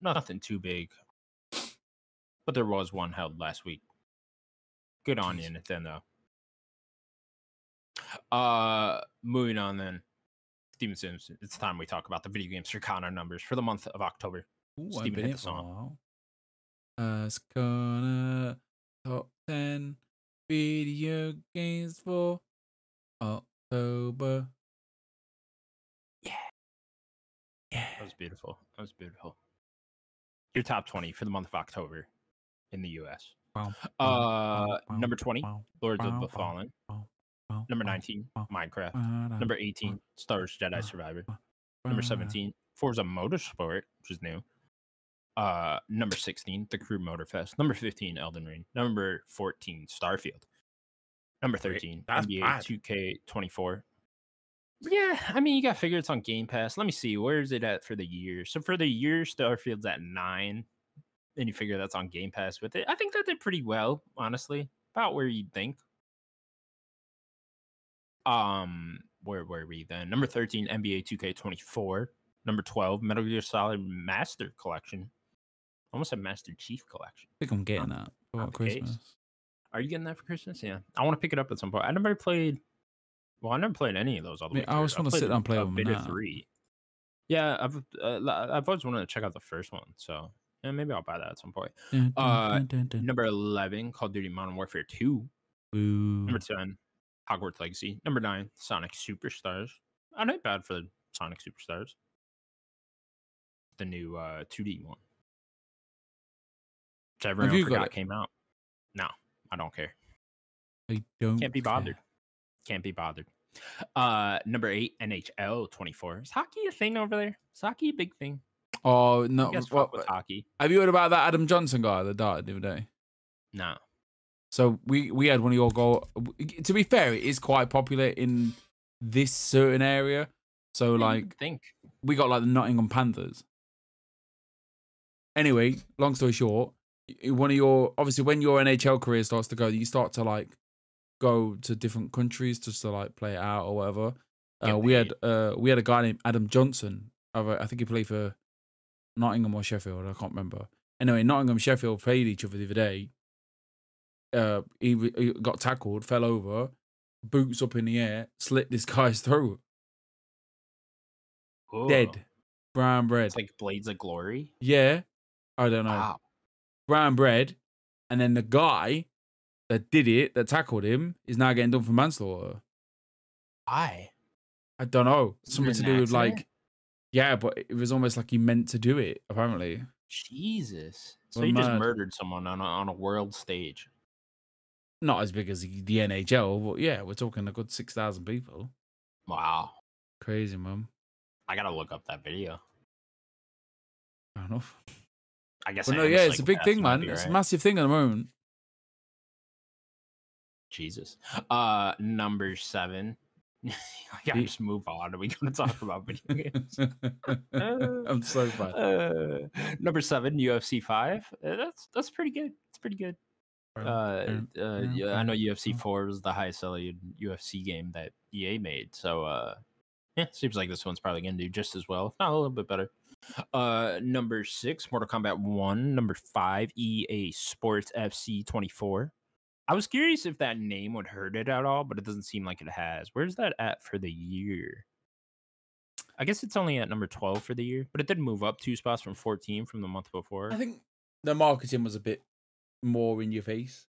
Nothing too big. But there was one held last week. Good on you, Nintendo. Uh moving on then. Steven Sims, it's time we talk about the video game Circana numbers for the month of October.
Ooh, been
hit song.
Uh, it's gonna top 10 video games for October. Yeah. Yeah.
That was beautiful. That was beautiful. Your top 20 for the month of October in the US.
Wow.
Uh number 20, Lords of the Fallen. Number 19,
bow,
Minecraft. Number 18, Star Wars Jedi Survivor. Number 17, Forza Motorsport, which is new. Uh, number 16, The Crew Motorfest. Number 15, Elden Ring. Number 14, Starfield. Number 13,
that's
NBA
bad.
2K24. Yeah, I mean, you got to figure it's on Game Pass. Let me see, where is it at for the year? So for the year, Starfield's at nine. Then you figure that's on Game Pass with it. I think that did pretty well, honestly. About where you'd think. Um, where were we then? Number 13, NBA 2K24. Number 12, Metal Gear Solid Master Collection. Almost a Master Chief Collection.
I think I'm getting that for
the case.
Christmas.
Are you getting that for Christmas? Yeah. I want to pick it up at some point. I never played. Well, I never played any of those all the
Me-
way.
I always wanna sit down and play
a
with 'em
bit of three. Yeah, I've uh, I've always wanted to check out the first one, so yeah, maybe I'll buy that at some point.
Dun, dun,
Uh,
dun.
Number eleven, Call of Duty Modern Warfare Two.
Boo.
Number ten, Hogwarts Legacy. Number nine, Sonic Superstars. Oh, not bad for Sonic Superstars. The new uh 2D one. Which everyone
you got
forgot came out. No, I don't care.
I don't
Can't be
care.
bothered. Can't be bothered. Uh number eight, NHL 24. Is hockey a thing over there? Is hockey a big thing?
Oh no! What-
with hockey?
have you heard about that Adam Johnson guy that died the other day?
No.
So we we had one of your goal. To be fair, it is quite popular in this certain area. So like
think.
we got like the Nottingham Panthers. Anyway, long story short, one of your obviously when your NHL career starts to go, you start to like go to different countries just to like play it out or whatever. Uh, we had uh, we had a guy named Adam Johnson. I think he played for Nottingham or Sheffield. I can't remember. Anyway, Nottingham Sheffield played each other the other day. Uh, he, he got tackled, fell over, boots up in the air, slit this guy's throat,
Ooh.
dead, brown bread.
It's like Blades of Glory.
yeah, I don't know,
Wow.
Brown bread, and then the guy that did it, that tackled him, is now getting done for manslaughter.
Why?
I don't know, something to do with
accident?
like, yeah, but it was almost like he meant to do it. Apparently,
Jesus. So you just
mad.
murdered someone on a, on a world stage.
not as big as the the NHL, but yeah, we're talking a good six thousand people.
Wow.
Crazy, man.
I gotta look up that video.
Fair enough.
I guess.
But
I
no, yeah, it's a big thing, man.
be
It's a massive thing at the moment.
Jesus. Uh, number seven. I gotta just move on. Are we gonna talk about video games?
I'm so bad.
Uh, number seven, UFC five. Uh, that's that's pretty good. It's pretty good. Uh, uh, yeah, I know UFC four was the highest selling UFC game that EA made. So uh, yeah, seems like this one's probably gonna do just as well, if not a little bit better. Uh, number six, Mortal Kombat one. Number five, EA Sports FC twenty four. I was curious if that name would hurt it at all, but it doesn't seem like it has. Where's that at for the year? I guess it's only at number 12 for the year, but it did move up two spots from 14 from the month before.
I think the marketing was a bit more in your face.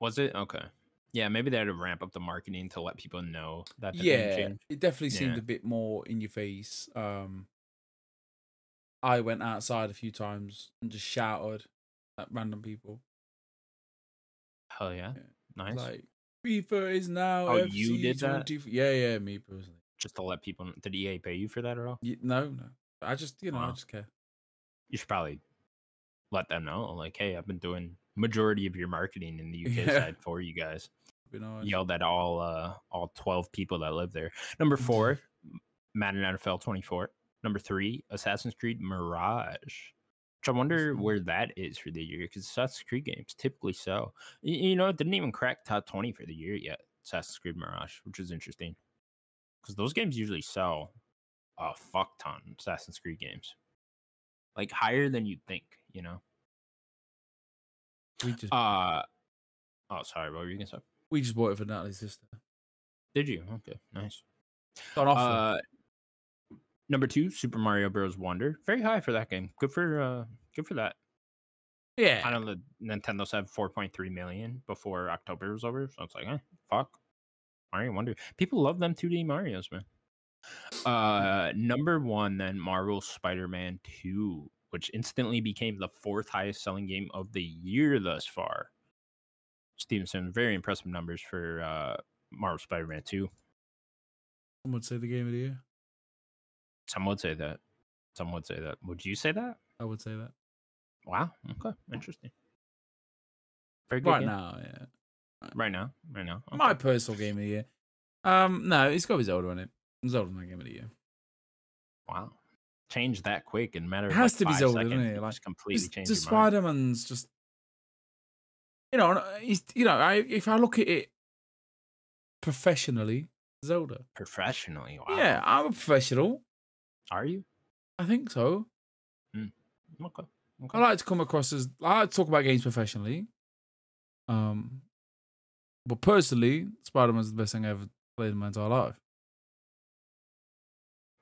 Was it? Okay. Yeah, maybe they had to ramp up the marketing to let people know that the
Yeah, it definitely seemed
Yeah.
a bit more in your face. Um, I went outside a few times and just shouted at random people.
Hell yeah.
Yeah.
Nice.
Like FIFA is now.
Oh, you
FC
did that?
Yeah, yeah, me personally.
Just to let people did EA pay you for that at all?
Ye- No, no. I just, you know, I just care.
You should probably let them know. Like, hey, I've been doing majority of your marketing in the UK
Yeah.
side for you guys.
You know,
Yelled at all uh all 12 people that live there. Number four. Madden NFL 24. Number three, Assassin's Creed Mirage. Which I wonder
Mhm.
where that is for the year because Assassin's Creed games typically sell. Y- You know, it didn't even crack top 20 for the year yet. Assassin's Creed Mirage, which is interesting because those games usually sell a fuck ton. Assassin's Creed games, like higher than you'd think. You know.
we just
Uh oh, sorry. What were you gonna say?
we just bought it for Natalie's sister.
Did you? Okay, nice.
Got off.
Uh, number two, Super Mario Bros. Wonder, very high for that game. Good for uh, good for that. Yeah. I
yeah,
know the Nintendo said 4.3 million before October was over, so it's like, eh, fuck. Mario Wonder. People love them 2D Mario's, man. Uh, number one, then Marvel Spider-Man 2, which instantly became the fourth highest selling game of the year thus far. Stevenson, very impressive numbers for uh, Marvel Spider-Man 2.
some would say the game of the year.
Some would say that. Some would say that. Would you say that?
I would say that
Wow. Okay. Interesting. Very good.
right
game.
now. Yeah,
Right now. Right now. Okay.
my personal game of the year. Um, no, it's got to be Zelda on it. Zelda my game of the year.
Wow. Change that quick in matter
It has
like
to be Zelda,
seconds.
doesn't it? Like,
just completely
Just,
change
just. Spider Man's just, you know, he's you know, I if I look at it professionally, Zelda.
Professionally. Wow.
Yeah, I'm a professional.
Are you?
I think so.
Okay. Okay.
I like to come across as I like talk about games professionally. Um, but personally, Spider Man's the best thing I ever played in my entire life.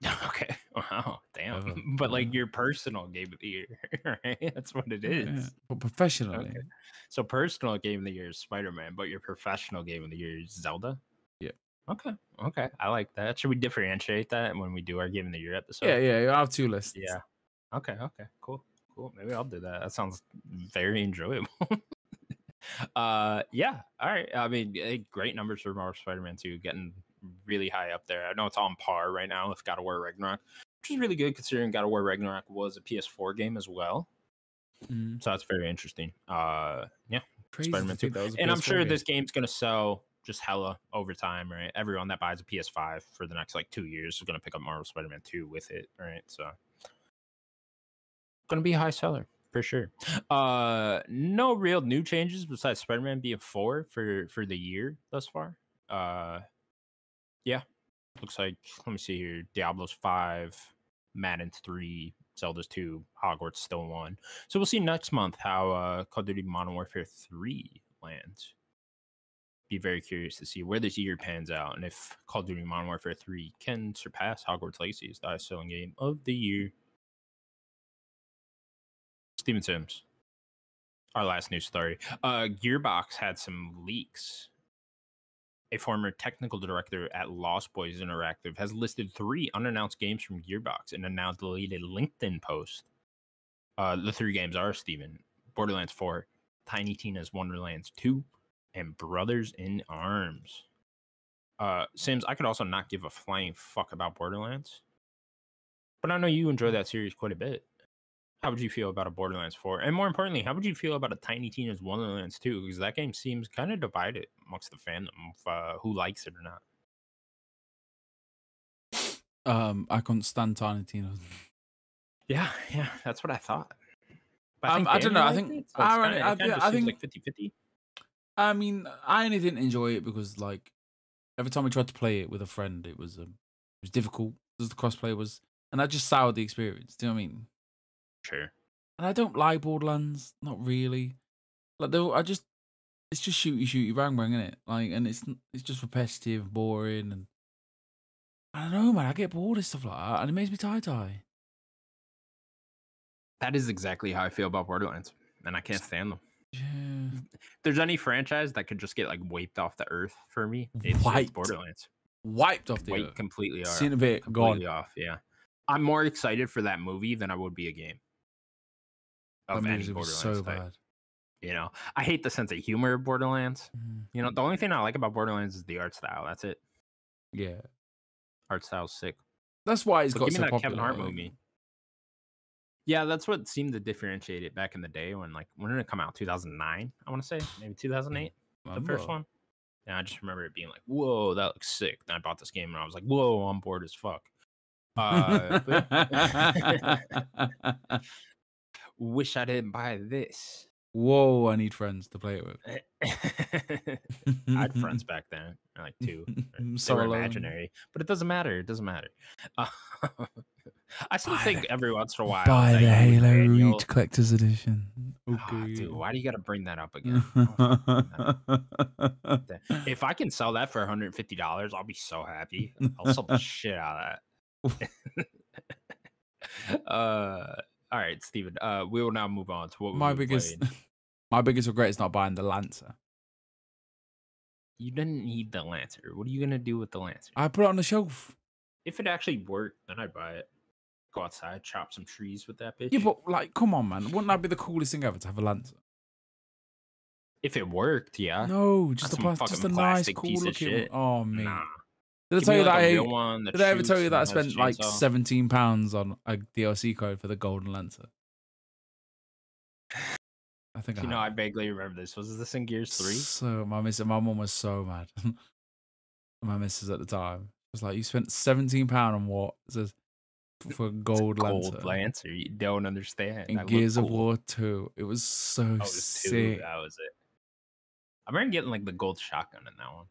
okay. Wow. Damn.
Ever.
But like your personal game of the year, right? That's what it is. Yeah.
But professionally,
Okay. So personal game of the year is Spider Man, but your professional game of the year is Zelda. Okay. Okay. I like that. Should we differentiate that when we do our game of the year episode?
yeah, yeah, I have two lists.
Yeah. Okay. Okay. Cool. Cool. Maybe I'll do that. That sounds very enjoyable. uh, yeah. All right. I mean, eh, great numbers for Marvel Spider-Man 2, getting really high up there. I know it's on par right now with God of War Ragnarok, which is really good considering God of War Ragnarok was a PS4 game as well.
Mm,
So that's very interesting. Uh, yeah. Spider-Man
to think that was a
And I'm sure
game.
this game's gonna sell just hella over time, right? Everyone that buys a PS5 for the next like two years is gonna pick up Marvel Spider-Man 2 with it, right? So gonna be a high seller for sure. Uh no real new changes besides Spider-Man being four for for the year thus far. Uh yeah. looks like let me see here. Diablo's five, Madden three, Zelda's two, Hogwarts still one. So we'll see next month how uh, Call of Duty Modern Warfare three lands. Be very curious to see where this year pans out and if Call of Duty Modern Warfare three can surpass Hogwarts Legacy as the highest selling game of the year. Steven Sims. Our last news story. Uh, Gearbox had some leaks a former technical director at Lost Boys Interactive, has listed three unannounced games from Gearbox in a now deleted LinkedIn post. Uh, the three games are Steven, Borderlands 4, Tiny Tina's Wonderlands 2, and Brothers in Arms. Uh, Sims, I could also not give a flying fuck about Borderlands, but I know you enjoy that series quite a bit. How would you feel about a Borderlands 4? And more importantly, how would you feel about a Tiny Tina's Wonderlands 2? Because that game seems kind of divided amongst the fandom of uh, who likes it or not.
Um, I couldn't stand Tiny Tina.
Yeah, yeah, that's what I thought. But
Um, I don't know, I think-
it, so
I
kinda-
I
it kinda
think- I think-
like 50 50.
I mean, I only didn't enjoy it because like every time we tried to play it with a friend, it was um, it was difficult because the crossplay was, and that just soured the experience. Do you know what I mean?
Sure.
And I don't like Borderlands, not really. Like though, I just it's just shooty shooty bang bang in it. Like, and it's it's just repetitive, boring, and I don't know, man. I get bored of stuff like that, and it makes me tie tie.
That is exactly how I feel about Borderlands, and I can't stand them. There's any franchise that could just get like wiped off the earth for me, it's. Borderlands.
Wiped off the
Wiped
earth.
completely off.
Seen a bit
completely
gone.
off. Yeah, I'm more excited for that movie than I would be a game.
That
Of any Borderlands
so
type.
bad.
You know, I hate the sense of humor of Borderlands.
Mm,
You know, the only thing I like about Borderlands is the art style. That's it.
Yeah,
Art style's sick.
that's why it's
But
got
give me
so
that
popular.
Kevin Hart
like-
movie. Yeah, that's what seemed to differentiate it back in the day when like when did it come out? 2009, I want to say, maybe 2008, the first one. And I just remember it being like, "Whoa, that looks sick." And I bought this game and I was like, "Whoa, I'm bored as fuck." Uh, but- wish I didn't buy this.
Whoa, I need friends to play it with.
I had friends back then, like two.
I'm
They
so
were imaginary, but it doesn't matter. It doesn't matter. I still
Buy
think
the-
every once in a while.
Buy the Halo
Daniel-
Reach Collector's Edition.
Ah,
Okay.
dude, why do you got to bring that up again? Oh, if I can sell that for $150, I'll be so happy. I'll sell the shit out of that. uh, all right, Steven. Uh, we will now move on to what
my biggest,
played.
my biggest regret is not buying the Lancer.
You didn't need the Lancer. What are you gonna do with the Lancer?
I put it on the shelf.
If it actually worked, then I'd buy it. Go outside, chop some trees with that bitch.
Yeah, but like, come on, man. Wouldn't that be the coolest thing ever to have a Lancer?
if it worked, yeah.
No, just a plas- just a nice, cool
piece of
looking.
shit.
Oh man,
Nah.
did I tell you
like,
that? I,
one that
did I ever tell you that I
and has a
spent like seventeen pounds on a DLC code for the Golden Lancer? I think I
You know,
have.
I vaguely remember this. Was this in Gears Three?
So my miss, my mom was so mad. my missus at the time was like, "You spent seventeen pound on what?" It says for gold Lancer
Lancer. You don't understand.
in
That
Gears of
cool.
War Two. It was so
Oh, it was two.
sick.
That was it. I remember getting like the gold shotgun in that one.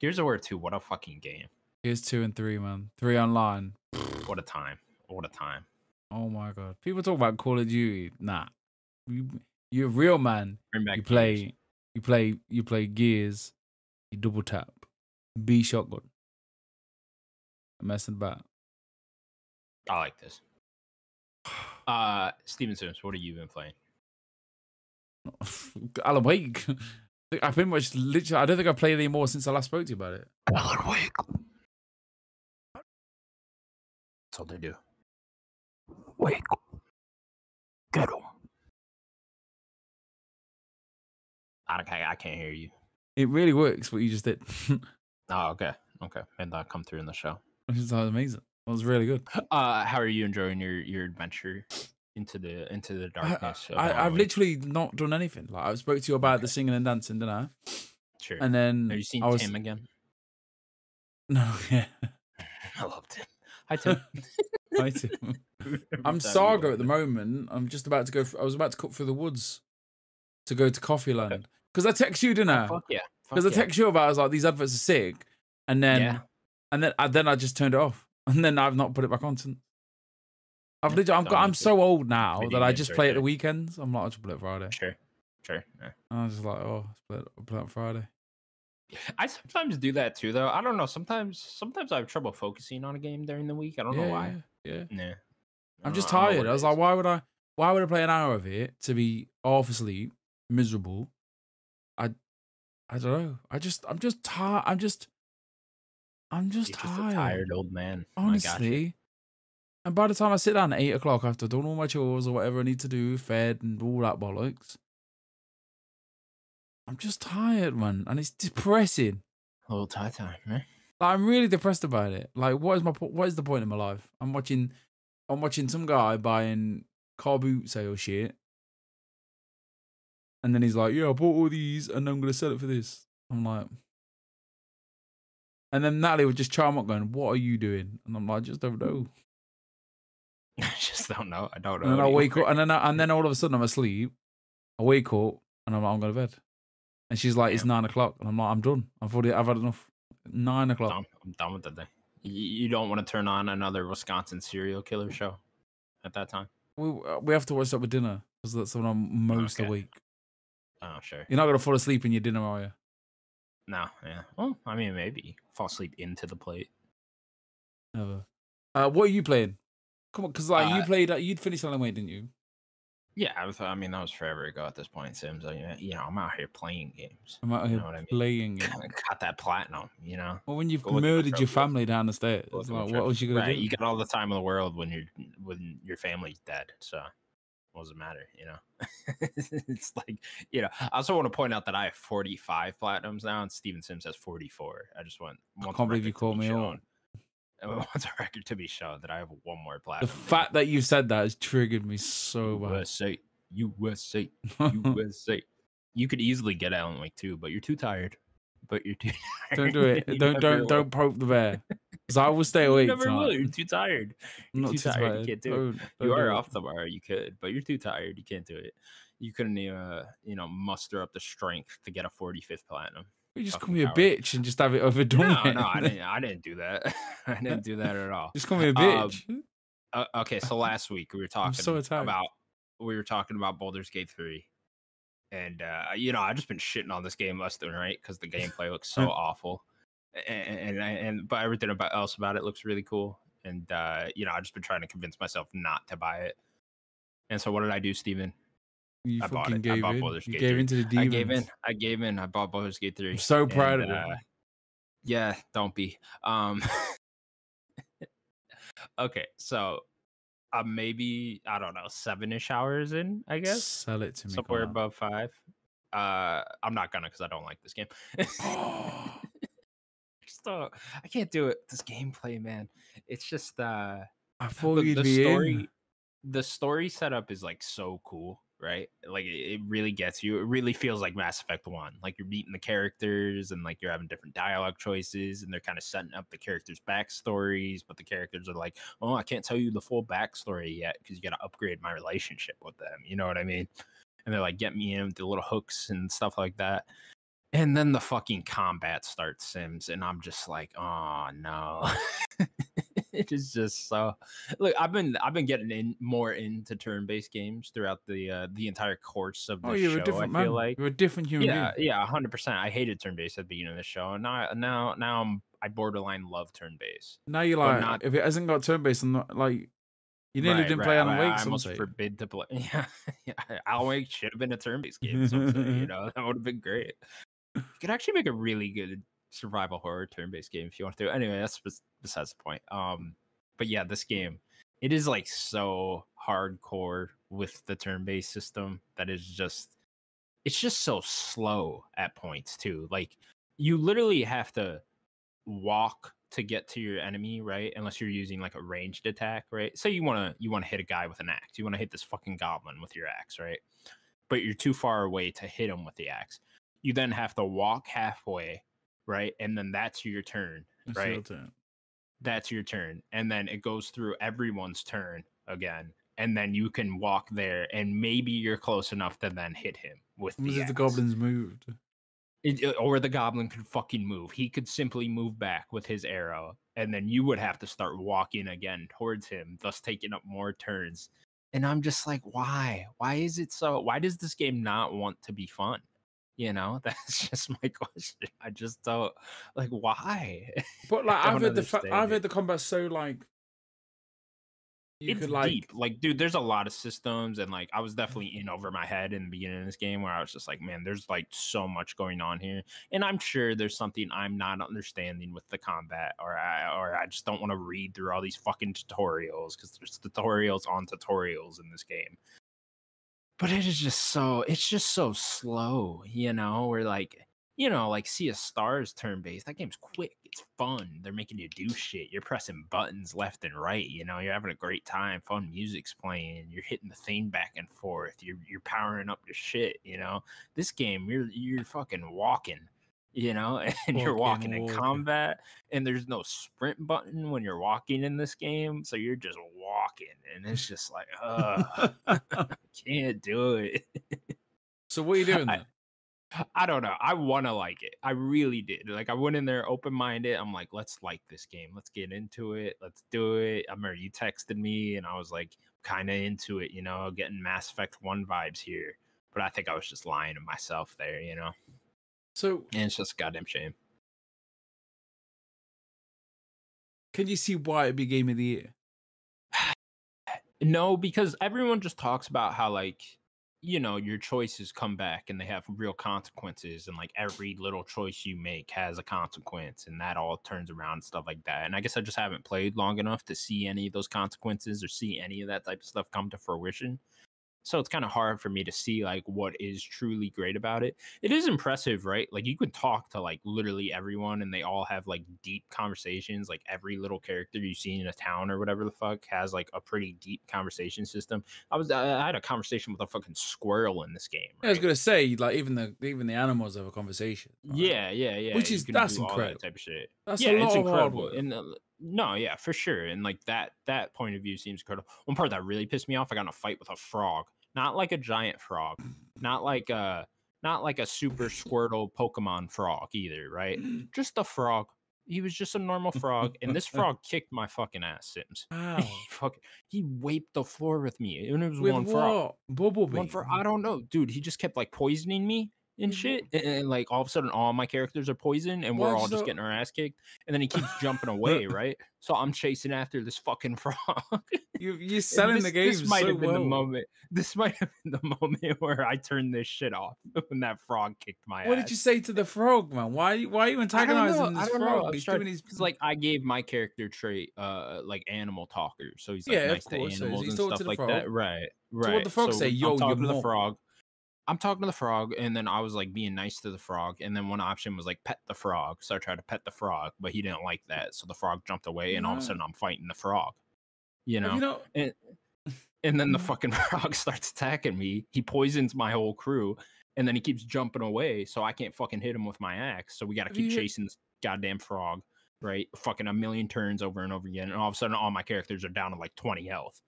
Gears of War 2, what a fucking game.
Gears Two and Three, man. Three online.
What a time. What a time.
Oh my god. People talk about Call of Duty. Nah, you you're a real man. You play, you play, you play Gears. You double tap, B shotgun. I'm messing about.
I like this. Uh Steven Sims, what have you been playing?
Alan Wake. I've pretty much literally. I don't think I've played any more since I last spoke to you about it.
Alan Wake. That's all they do. Wake. Get him. I, can't- I can't hear you.
It really works what you just did.
Oh, okay. Okay. And that come through in the show.
Which is amazing. It was really good.
Uh how are you enjoying your your adventure into the into the darkness?
I, I've literally not done anything. Like I spoke to you about the singing and dancing, didn't I?
sure.
And then
Have you seen
I was
Tim again?
no, yeah.
I love Tim. Hi Tim.
I too.
Every
I'm Saga at the moment. I'm just about to go. I was about to cut through the woods to go to Coffee Land because I text you, didn't
Oh,
I?
fuck yeah.
Because
Fuck
I
yeah.
text you about. I was like, these adverts are sick, and then
Yeah.
and then and then I just turned it off, and then I've not put it back on since. I've
Yeah,
I've got, I'm so old now that I just play it at the weekends. I'm like, I'll just play it Friday.
Sure, sure. yeah.
And I'm just like, oh, play it, play it on Friday.
I sometimes do that too, though. I don't know. Sometimes, sometimes I have trouble focusing on a game during the week. I don't
yeah,
know why.
Yeah. yeah. I'm just tired. I was like, why would I? Why would I play an hour of it to be half asleep, miserable? I, I don't know. I just, I'm just tired. I'm just, I'm just
just
tired.
tired old man. Oh, gotcha.
honestly. And by the time I sit down at eight o'clock after done all my chores or whatever I need to do, fed and all that bollocks, I'm just tired, man, and it's depressing.
a little tie time, man.
Like, I'm really depressed about it. Like, what is my po- what is the point in my life? I'm watching, I'm watching some guy buying car boot sale shit, and then he's like, "Yeah, I bought all these, and I'm gonna sell it for this." I'm like, and then Natalie would just chime up, going, "What are you doing?" And I'm like, "I just don't know."
I just don't know. I don't know.
And then I wake up, and then I, and then all of a sudden I'm asleep. I wake up, and I'm like, I'm going to bed. And she's like, "It's
Yeah.
nine o'clock," and I'm like, "I'm done. I've already, I've had enough." Nine o'clock.
done. I'm done with the day. You, you don't want to turn on another Wisconsin serial killer show at that time.
We uh, we have to watch that with dinner because that's when I'm most
Okay.
awake.
Oh, sure.
You're not gonna fall asleep in your dinner, are you?
No, yeah. Well, I mean, maybe fall asleep into the plate.
Never. Uh, what are you playing? Come on, because like you
Uh,
played, uh, you'd finished Alan Wake, didn't you?
Yeah, I, was, I mean, that was forever ago at this point, Sims. I, you know, I'm out here playing games.
I'm out
You
here
know what I mean?
playing it.
Got that platinum, you know.
Well, when you've
Go look at my
murdered your family down the stairs,
Go
it's
look at my
like, what was you gonna
right,
do?
You got all the time in the world when you're when your family's dead. So what does it matter, you know? it's like, you know, I also want to point out that I have 45 platinums now and Steven Sims has 44. I just want
I
want
can't believe you called me
shown. I want the record to be shown that I have one more platinum.
The fact that you said that has triggered me so bad.
USA, USA, USA. You could easily get Alan Wake too, but you're too tired. But you're too
don't do it. Don't don't don't poke the bear. Because I will stay
You
awake.
never will. You're too tired.
I'm
You're
not
too
too
tired, you can't do it.
Don't- don't
you
do
are
it.
off the bar. You could, but you're too tired. You can't do it. You couldn't even, uh, you know, muster up the strength to get a 45th platinum.
You just call me a bitch and just have it overdone.
No, no, I didn't. I didn't do that. I didn't do that at all.
just call me a
Um,
bitch.
Uh, okay, so last week we were talking
so
about we were talking about Baldur's Gate 3. And uh, you know, I've just been shitting on this game left and right because the gameplay looks so awful. And, and and but everything about else about it looks really cool. And uh, you know, I've just been trying to convince myself not to buy it. And so what did I do, Steven?
you
I bought it. I
gave
bought
in.
Baldur's
You gave
3.
into the demons.
I gave in. I gave in. I bought Baldur's Gate 3.
I'm so proud
and,
of
uh, yeah, don't be. Um Okay, so uh, maybe I don't know, seven-ish hours in, I guess.
Sell it to me.
Somewhere above five. Uh I'm not gonna because I don't like this game. just don't, I can't do it. This gameplay, man. It's just uh
I thought
the, the story
in.
the story setup is like so cool right? Like it, really gets you it really feels like mass effect 1 like you're meeting the characters and like you're having different dialogue choices and they're kind of setting up the characters backstories but the characters are like oh i can't tell you the full backstory yet because you got to upgrade my relationship with them you know what i mean? And they're like get me in with the little hooks and stuff like that. And then the fucking combat starts sims and i'm just like oh no it is just so look i've been i've been getting in more into turn-based games throughout the uh the entire course of the
Oh, you're
show
a different
i
man.
feel like
You're a different human
yeah
being.
yeah 100% i hated turn-based at the beginning of the show and now now now i'm i borderline love turn-based
Now you're like,
not-
if it hasn't got turn based, I'm not like, you nearly
Right,
didn't
right,
play Alan
I-
Wake.
I
some
almost
say.
forbid to play yeah, yeah alan wake should have been a turn-based game you know that would have been great you could actually make a really good survival horror turn-based game if you want to anyway that's besides the point. Um but yeah this game it is like so hardcore with the turn-based system that is just it's just so slow at points too. Like you literally have to walk to get to your enemy right? Unless you're using like a ranged attack right? Say you want to you want to hit a guy with an axe. You want to hit this fucking goblin with your axe right? But you're too far away to hit him with the axe. You then have to walk halfway right and then that's your turn
It's your
right.
turn.
that's your turn and then it goes through everyone's turn again and then you can walk there and maybe you're close enough to then hit him with the,
the goblins moved?
It, or the goblin could fucking move. He could simply move back with his arrow, and then you would have to start walking again towards him, thus taking up more turns. And I'm just like, why? Why is it so? Why does this game not want to be fun? You know, that's just my question. I just don't like why.
But like I've heard the I've heard the combat so like you
it's
could like
deep. Like, dude, there's a lot of systems, and like, I was definitely mm-hmm. in over my head in the beginning of this game, where I was just like, man, there's like so much going on here, and I'm sure there's something I'm not understanding with the combat, or I or I just don't want to read through all these fucking tutorials because there's tutorials on tutorials in this game. But it is just so it's just so slow, you know. Where like you know, like Sea of Stars turn based. That game's quick. It's fun. They're making you do shit. You're pressing buttons left and right. You know, you're having a great time. Fun music's playing. You're hitting the thing back and forth. You're you're powering up your shit. You know, this game you're you're fucking walking. You know, and you're
Walking,
in combat, and there's no sprint button when you're walking in this game, so you're just walking, and it's just like, uh, can't do it.
So what are you doing
I- I don't know. I want to like it. I really did. Like I went in there open minded. I'm like, let's like this game. Let's get into it. Let's do it. I remember you texted me, and I was like, kind of into it. You know, getting Mass Effect One vibes here. But I think I was just lying to myself there. You know,
So
and it's just a goddamn shame.
can you see why it'd be game of the year?
No, because everyone just talks about how like you know your choices come back and they have real consequences and like every little choice you make has a consequence and that all turns around and stuff like that. And I guess I just haven't played long enough to see any of those consequences or see any of that type of stuff come to fruition. So it's kind of hard for me to see like what is truly great about it. It is impressive, right? Like you could talk to like literally everyone and they all have like deep conversations. Like every little character you see in a town or whatever the fuck has like a pretty deep conversation system. I was I had a conversation with a fucking squirrel in this game.
I was gonna say like even the even the animals have a conversation. right?
Yeah, yeah, yeah.
Which is- that's
all that
incredible.
type of shit.
that's
yeah,
a lot
it's
of hard
incredible.
work.
And uh, no, yeah, for sure. And like that that point of view seems incredible. One part that really pissed me off, I got in a fight with a frog. Not like a giant frog. Not like a not like a super Squirtle Pokemon frog either, right? Just a frog. He was just a normal frog, and this frog kicked my fucking ass, Sims.
Wow.
he fuck, he waped the floor with me, and it was
With
one frog.
what? Bumblebee.
One for I don't know, dude. He just kept like poisoning me and
Mhm.
shit, and, and, like all of a sudden, all my characters are poisoned, and we're all
you
just getting our ass kicked. And then he keeps jumping away, right? So I'm chasing after this fucking frog.
You you're
And
selling
this,
the game
This might
so
have been
well.
the moment. This might have been the moment where I turned this shit off when that frog kicked my ass.
What
ass.
did you say to the frog, man? Why why are you
I don't know,
antagonizing this
don't know, I
frog? He's
trying-
his
like I gave my character trait, uh, like animal talker, so he's like
Yeah,
nice to
so
animals
he's
and stuff like
frog.
that. Right, right.
what
right.
the frog say? Yo, you
talking to the frog. I'm talking to the frog, and then I was like being nice to the frog, and then one option was like pet the frog. So I tried to pet the frog, but he didn't like that, so the frog jumped away, and all of a sudden I'm fighting the frog. You know,
you know
and and then the
Mhm.
fucking frog starts attacking me. He poisons my whole crew, and then he keeps jumping away, so I can't fucking hit him with my axe. So we got to keep chasing this goddamn frog, right? Fucking a million turns over and over again, and all of a sudden, all my characters are down to like twenty health,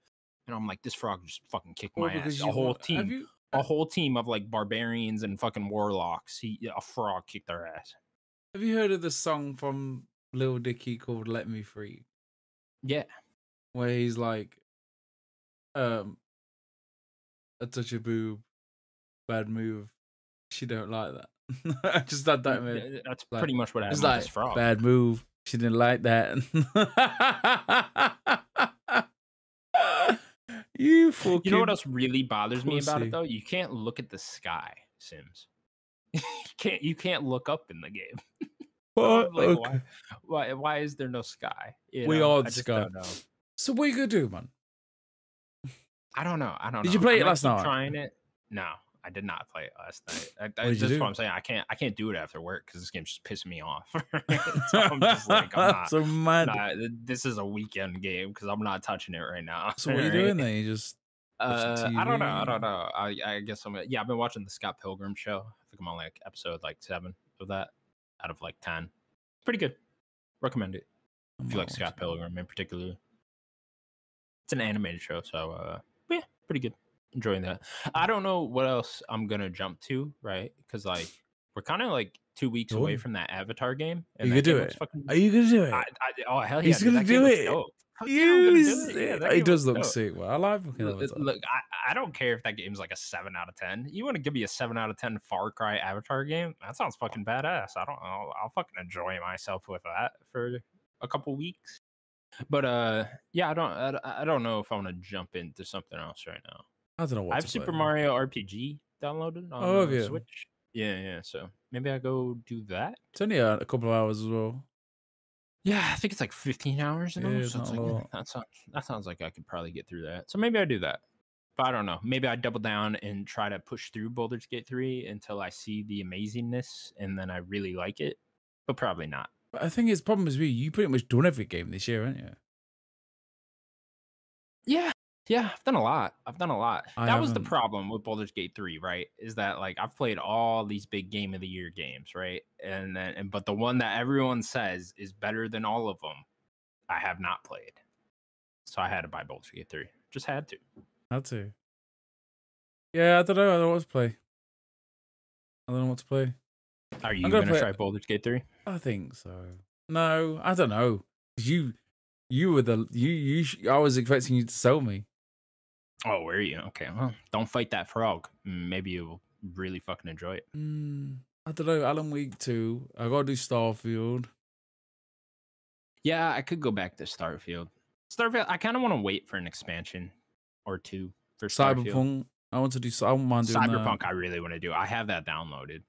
and I'm like, this frog just fucking kicked
well,
my ass. The whole
want-
team,
Have you
a whole team of like barbarians and fucking warlocks. He, a frog kicked their ass.
have you heard of the song from Lil Dicky called "Lemme Freak"?
Yeah,
where he's like, um, I touch a boob, bad move. She don't like that. I just had that. Man.
th- that's
like-
pretty much what happened
It's like
frog.
bad move. She didn't like that. you fucking.
You know what else really bothers me about it though? You can't look at the sky, Sims. you can't you can't look up in the game.
What?
I'm like,
Okay.
why, why why is there no sky? You
We
know,
are the sky. So what you gonna do, man?
I don't know. I don't
Did
know.
you play
I
it last night?
Trying it? No, I did not play it last night. I, I, that's what I'm saying. I can't I can't do it after work because this game's just pissing me off. so I'm just like I'm not.
so mad.
th- this is a weekend game because I'm not touching it right now.
So what are you doing then? You just
Uh, I don't know. I don't know. I, I guess I'm. Yeah, I've been watching the Scott Pilgrim show. I think I'm on like episode like seven of that out of like ten. Pretty good. Recommend it if you like Scott Pilgrim in particular. It's an animated show, so uh, yeah, pretty good. Enjoying that. I don't know what else I'm gonna jump to, right? Because like We're kind of like two weeks away from that Avatar game.
You
that
could do it.
Fucking,
Are you gonna do it?
I, I, oh hell yeah!
He's
dude,
gonna do it.
dope. Fuck gonna
Yes.
do it. Yeah,
it does look
dope.
sick. Man. I like
Look,
Avatar.
look, I, I don't care if that game's like a seven out of ten. You want to give me a seven out of ten Far Cry Avatar game? That sounds fucking badass. I don't know. I'll fucking enjoy myself with that for a couple weeks. But uh, yeah, I don't, I, I don't know if I want to jump into something else right now.
I don't know what
I have Super
play.
Mario RPG downloaded on
Oh, have
uh,
you?
Switch. Yeah, yeah. So maybe I go do that.
It's only a, a couple of hours as well.
Yeah, I think it's like 15 hours.
Yeah,
Yeah, so it's like, eh, that sounds that sounds like I could probably get through that. So maybe I do that. But I don't know. Maybe I double down and try to push through Baldur's Gate 3 until I see the amazingness and then I really like it. But probably not.
But I think his problem is me. You pretty much done every game this year, aren't you?
Yeah. Yeah, I've done a lot. I've done a lot.
I
that was the
haven't.
problem with Baldur's Gate 3, right? Is that like I've played all these big game of the year games, right? And then and but the one that everyone says is better than all of them, I have not played. So I had to buy Baldur's Gate 3. Just had to.
Had to. Yeah, I don't know. I don't know what to play. I don't know what to play.
Are you
gonna
gonna,
play-
try Baldur's Gate 3?
I think so. No, I don't know. 'Cause You, you were the you you. sh- I was expecting you to sell me.
Oh, were you? Okay, well, don't fight that frog. Mm, Maybe you'll really fucking enjoy it.
Mm, I don't know. Alan Wake two. I gotta do Starfield.
Yeah, I could go back to Starfield. Starfield, I kind of want to wait for an expansion or two for Starfield.
Cyberpunk. I want to do. I don't mind doing that.
Cyberpunk, I really want to do. I have that downloaded.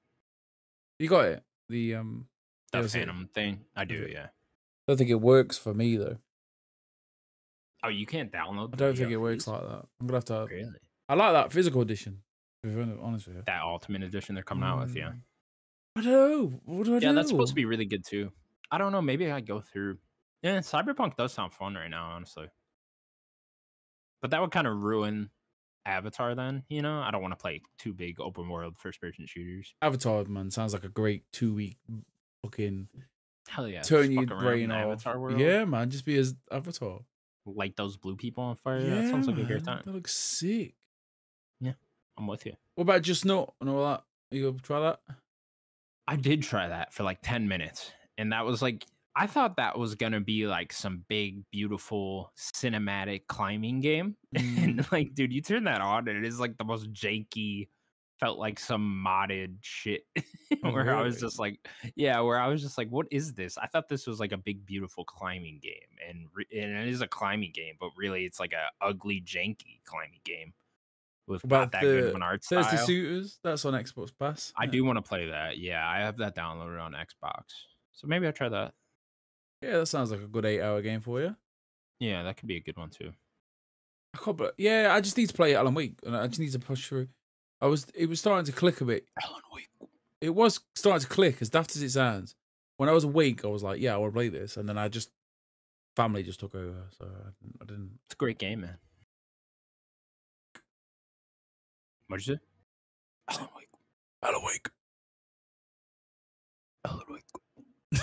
You got it. The um.
The. Phantom thing. I do, yeah.
I don't think it works for me though.
Oh, you can't download.
I don't think it works like that. I'm gonna have to.
Really?
I like that physical edition. To be honest with you.
That Ultimate Edition they're coming out with, yeah.
Mm. I don't know. What do I do?
Yeah, that's supposed to be really good too. I don't know. Maybe I go through. Yeah, Cyberpunk does sound fun right now, honestly. But that would kind of ruin Avatar. Then you know, I don't want to play two big open world first person shooters.
Avatar, man, sounds like a great two week fucking
Hell yeah,
turn your brain
in
off.
Avatar world.
Yeah, man, just be as Avatar.
Light those blue people on fire.
yeah,
that sounds like a great
man,
time.
That looks sick.
Yeah, I'm with you.
What about just not and all that? You go try that?
I did try that for like 10 minutes. And that was like, I thought that was going to be like some big, beautiful cinematic climbing game.
Mm.
And like, dude, you turn that on and it is like the most janky, felt like some modded shit
Oh,
where I was just like, yeah, where I was just like, what is this? I thought this was like a big, beautiful climbing game. And, re- and it is a climbing game, but really it's like a ugly, janky climbing game with
About
not that good of an art style.
Suitors. That's on Xbox Pass.
I
yeah.
do want to play that. Yeah, I have that downloaded on Xbox. So maybe I'll try that.
Yeah, that sounds like a good eight hour game for you.
Yeah, that could be a good one too.
I can't, but yeah, I just need to play it Alan Wake, and I just need to push through. I was, it was starting to click a bit.
Alan Wake.
It was starting to click, as daft as it sounds. When I was awake, I was like, "Yeah, I want to play this," and then I just family just took over, so I didn't. I didn't
It's a great game, man. What'd you say? Alan Wake.
Alan Wake.
Alan Wake.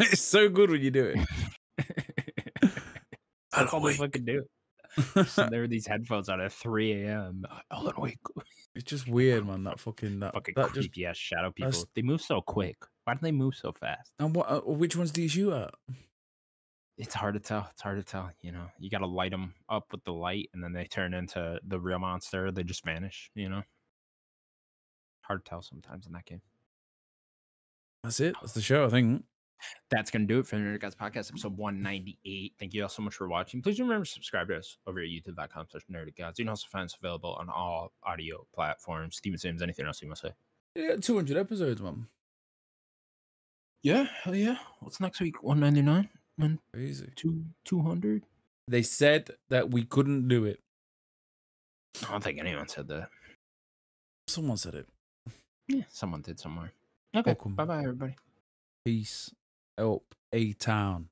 it's so good when you do it.
That's all they
Wake.
fucking do. Sitting there are these headphones on at 3 a.m. Alan Wake.
it's just weird, man. That fucking that,
Fucking
that just
creepy ass shadow people.
that's-
They move so quick. Why do they move so fast?
and what? Uh, which ones do you shoot at?
It's hard to tell. It's hard to tell. You know, you got to light them up with the light, and then they turn into the real monster. They just vanish. You know, hard to tell sometimes in that game.
That's it. That's the show, I think.
That's gonna do it for the Nerdic Gods Podcast, mm-hmm. episode 198. Thank you all so much for watching. Please remember to subscribe to us over at youtube.com slash nerdy. You can also find us available on all audio platforms. Steven Sims, anything else you want to say?
Yeah, two hundred episodes, man.
Yeah, hell yeah. What's next week? 199 and
Crazy.
two 200?
They said that we couldn't do it.
I don't think anyone said that.
Someone said it.
Yeah, someone did somewhere. Okay. Bye bye, everybody.
Peace. Help a town.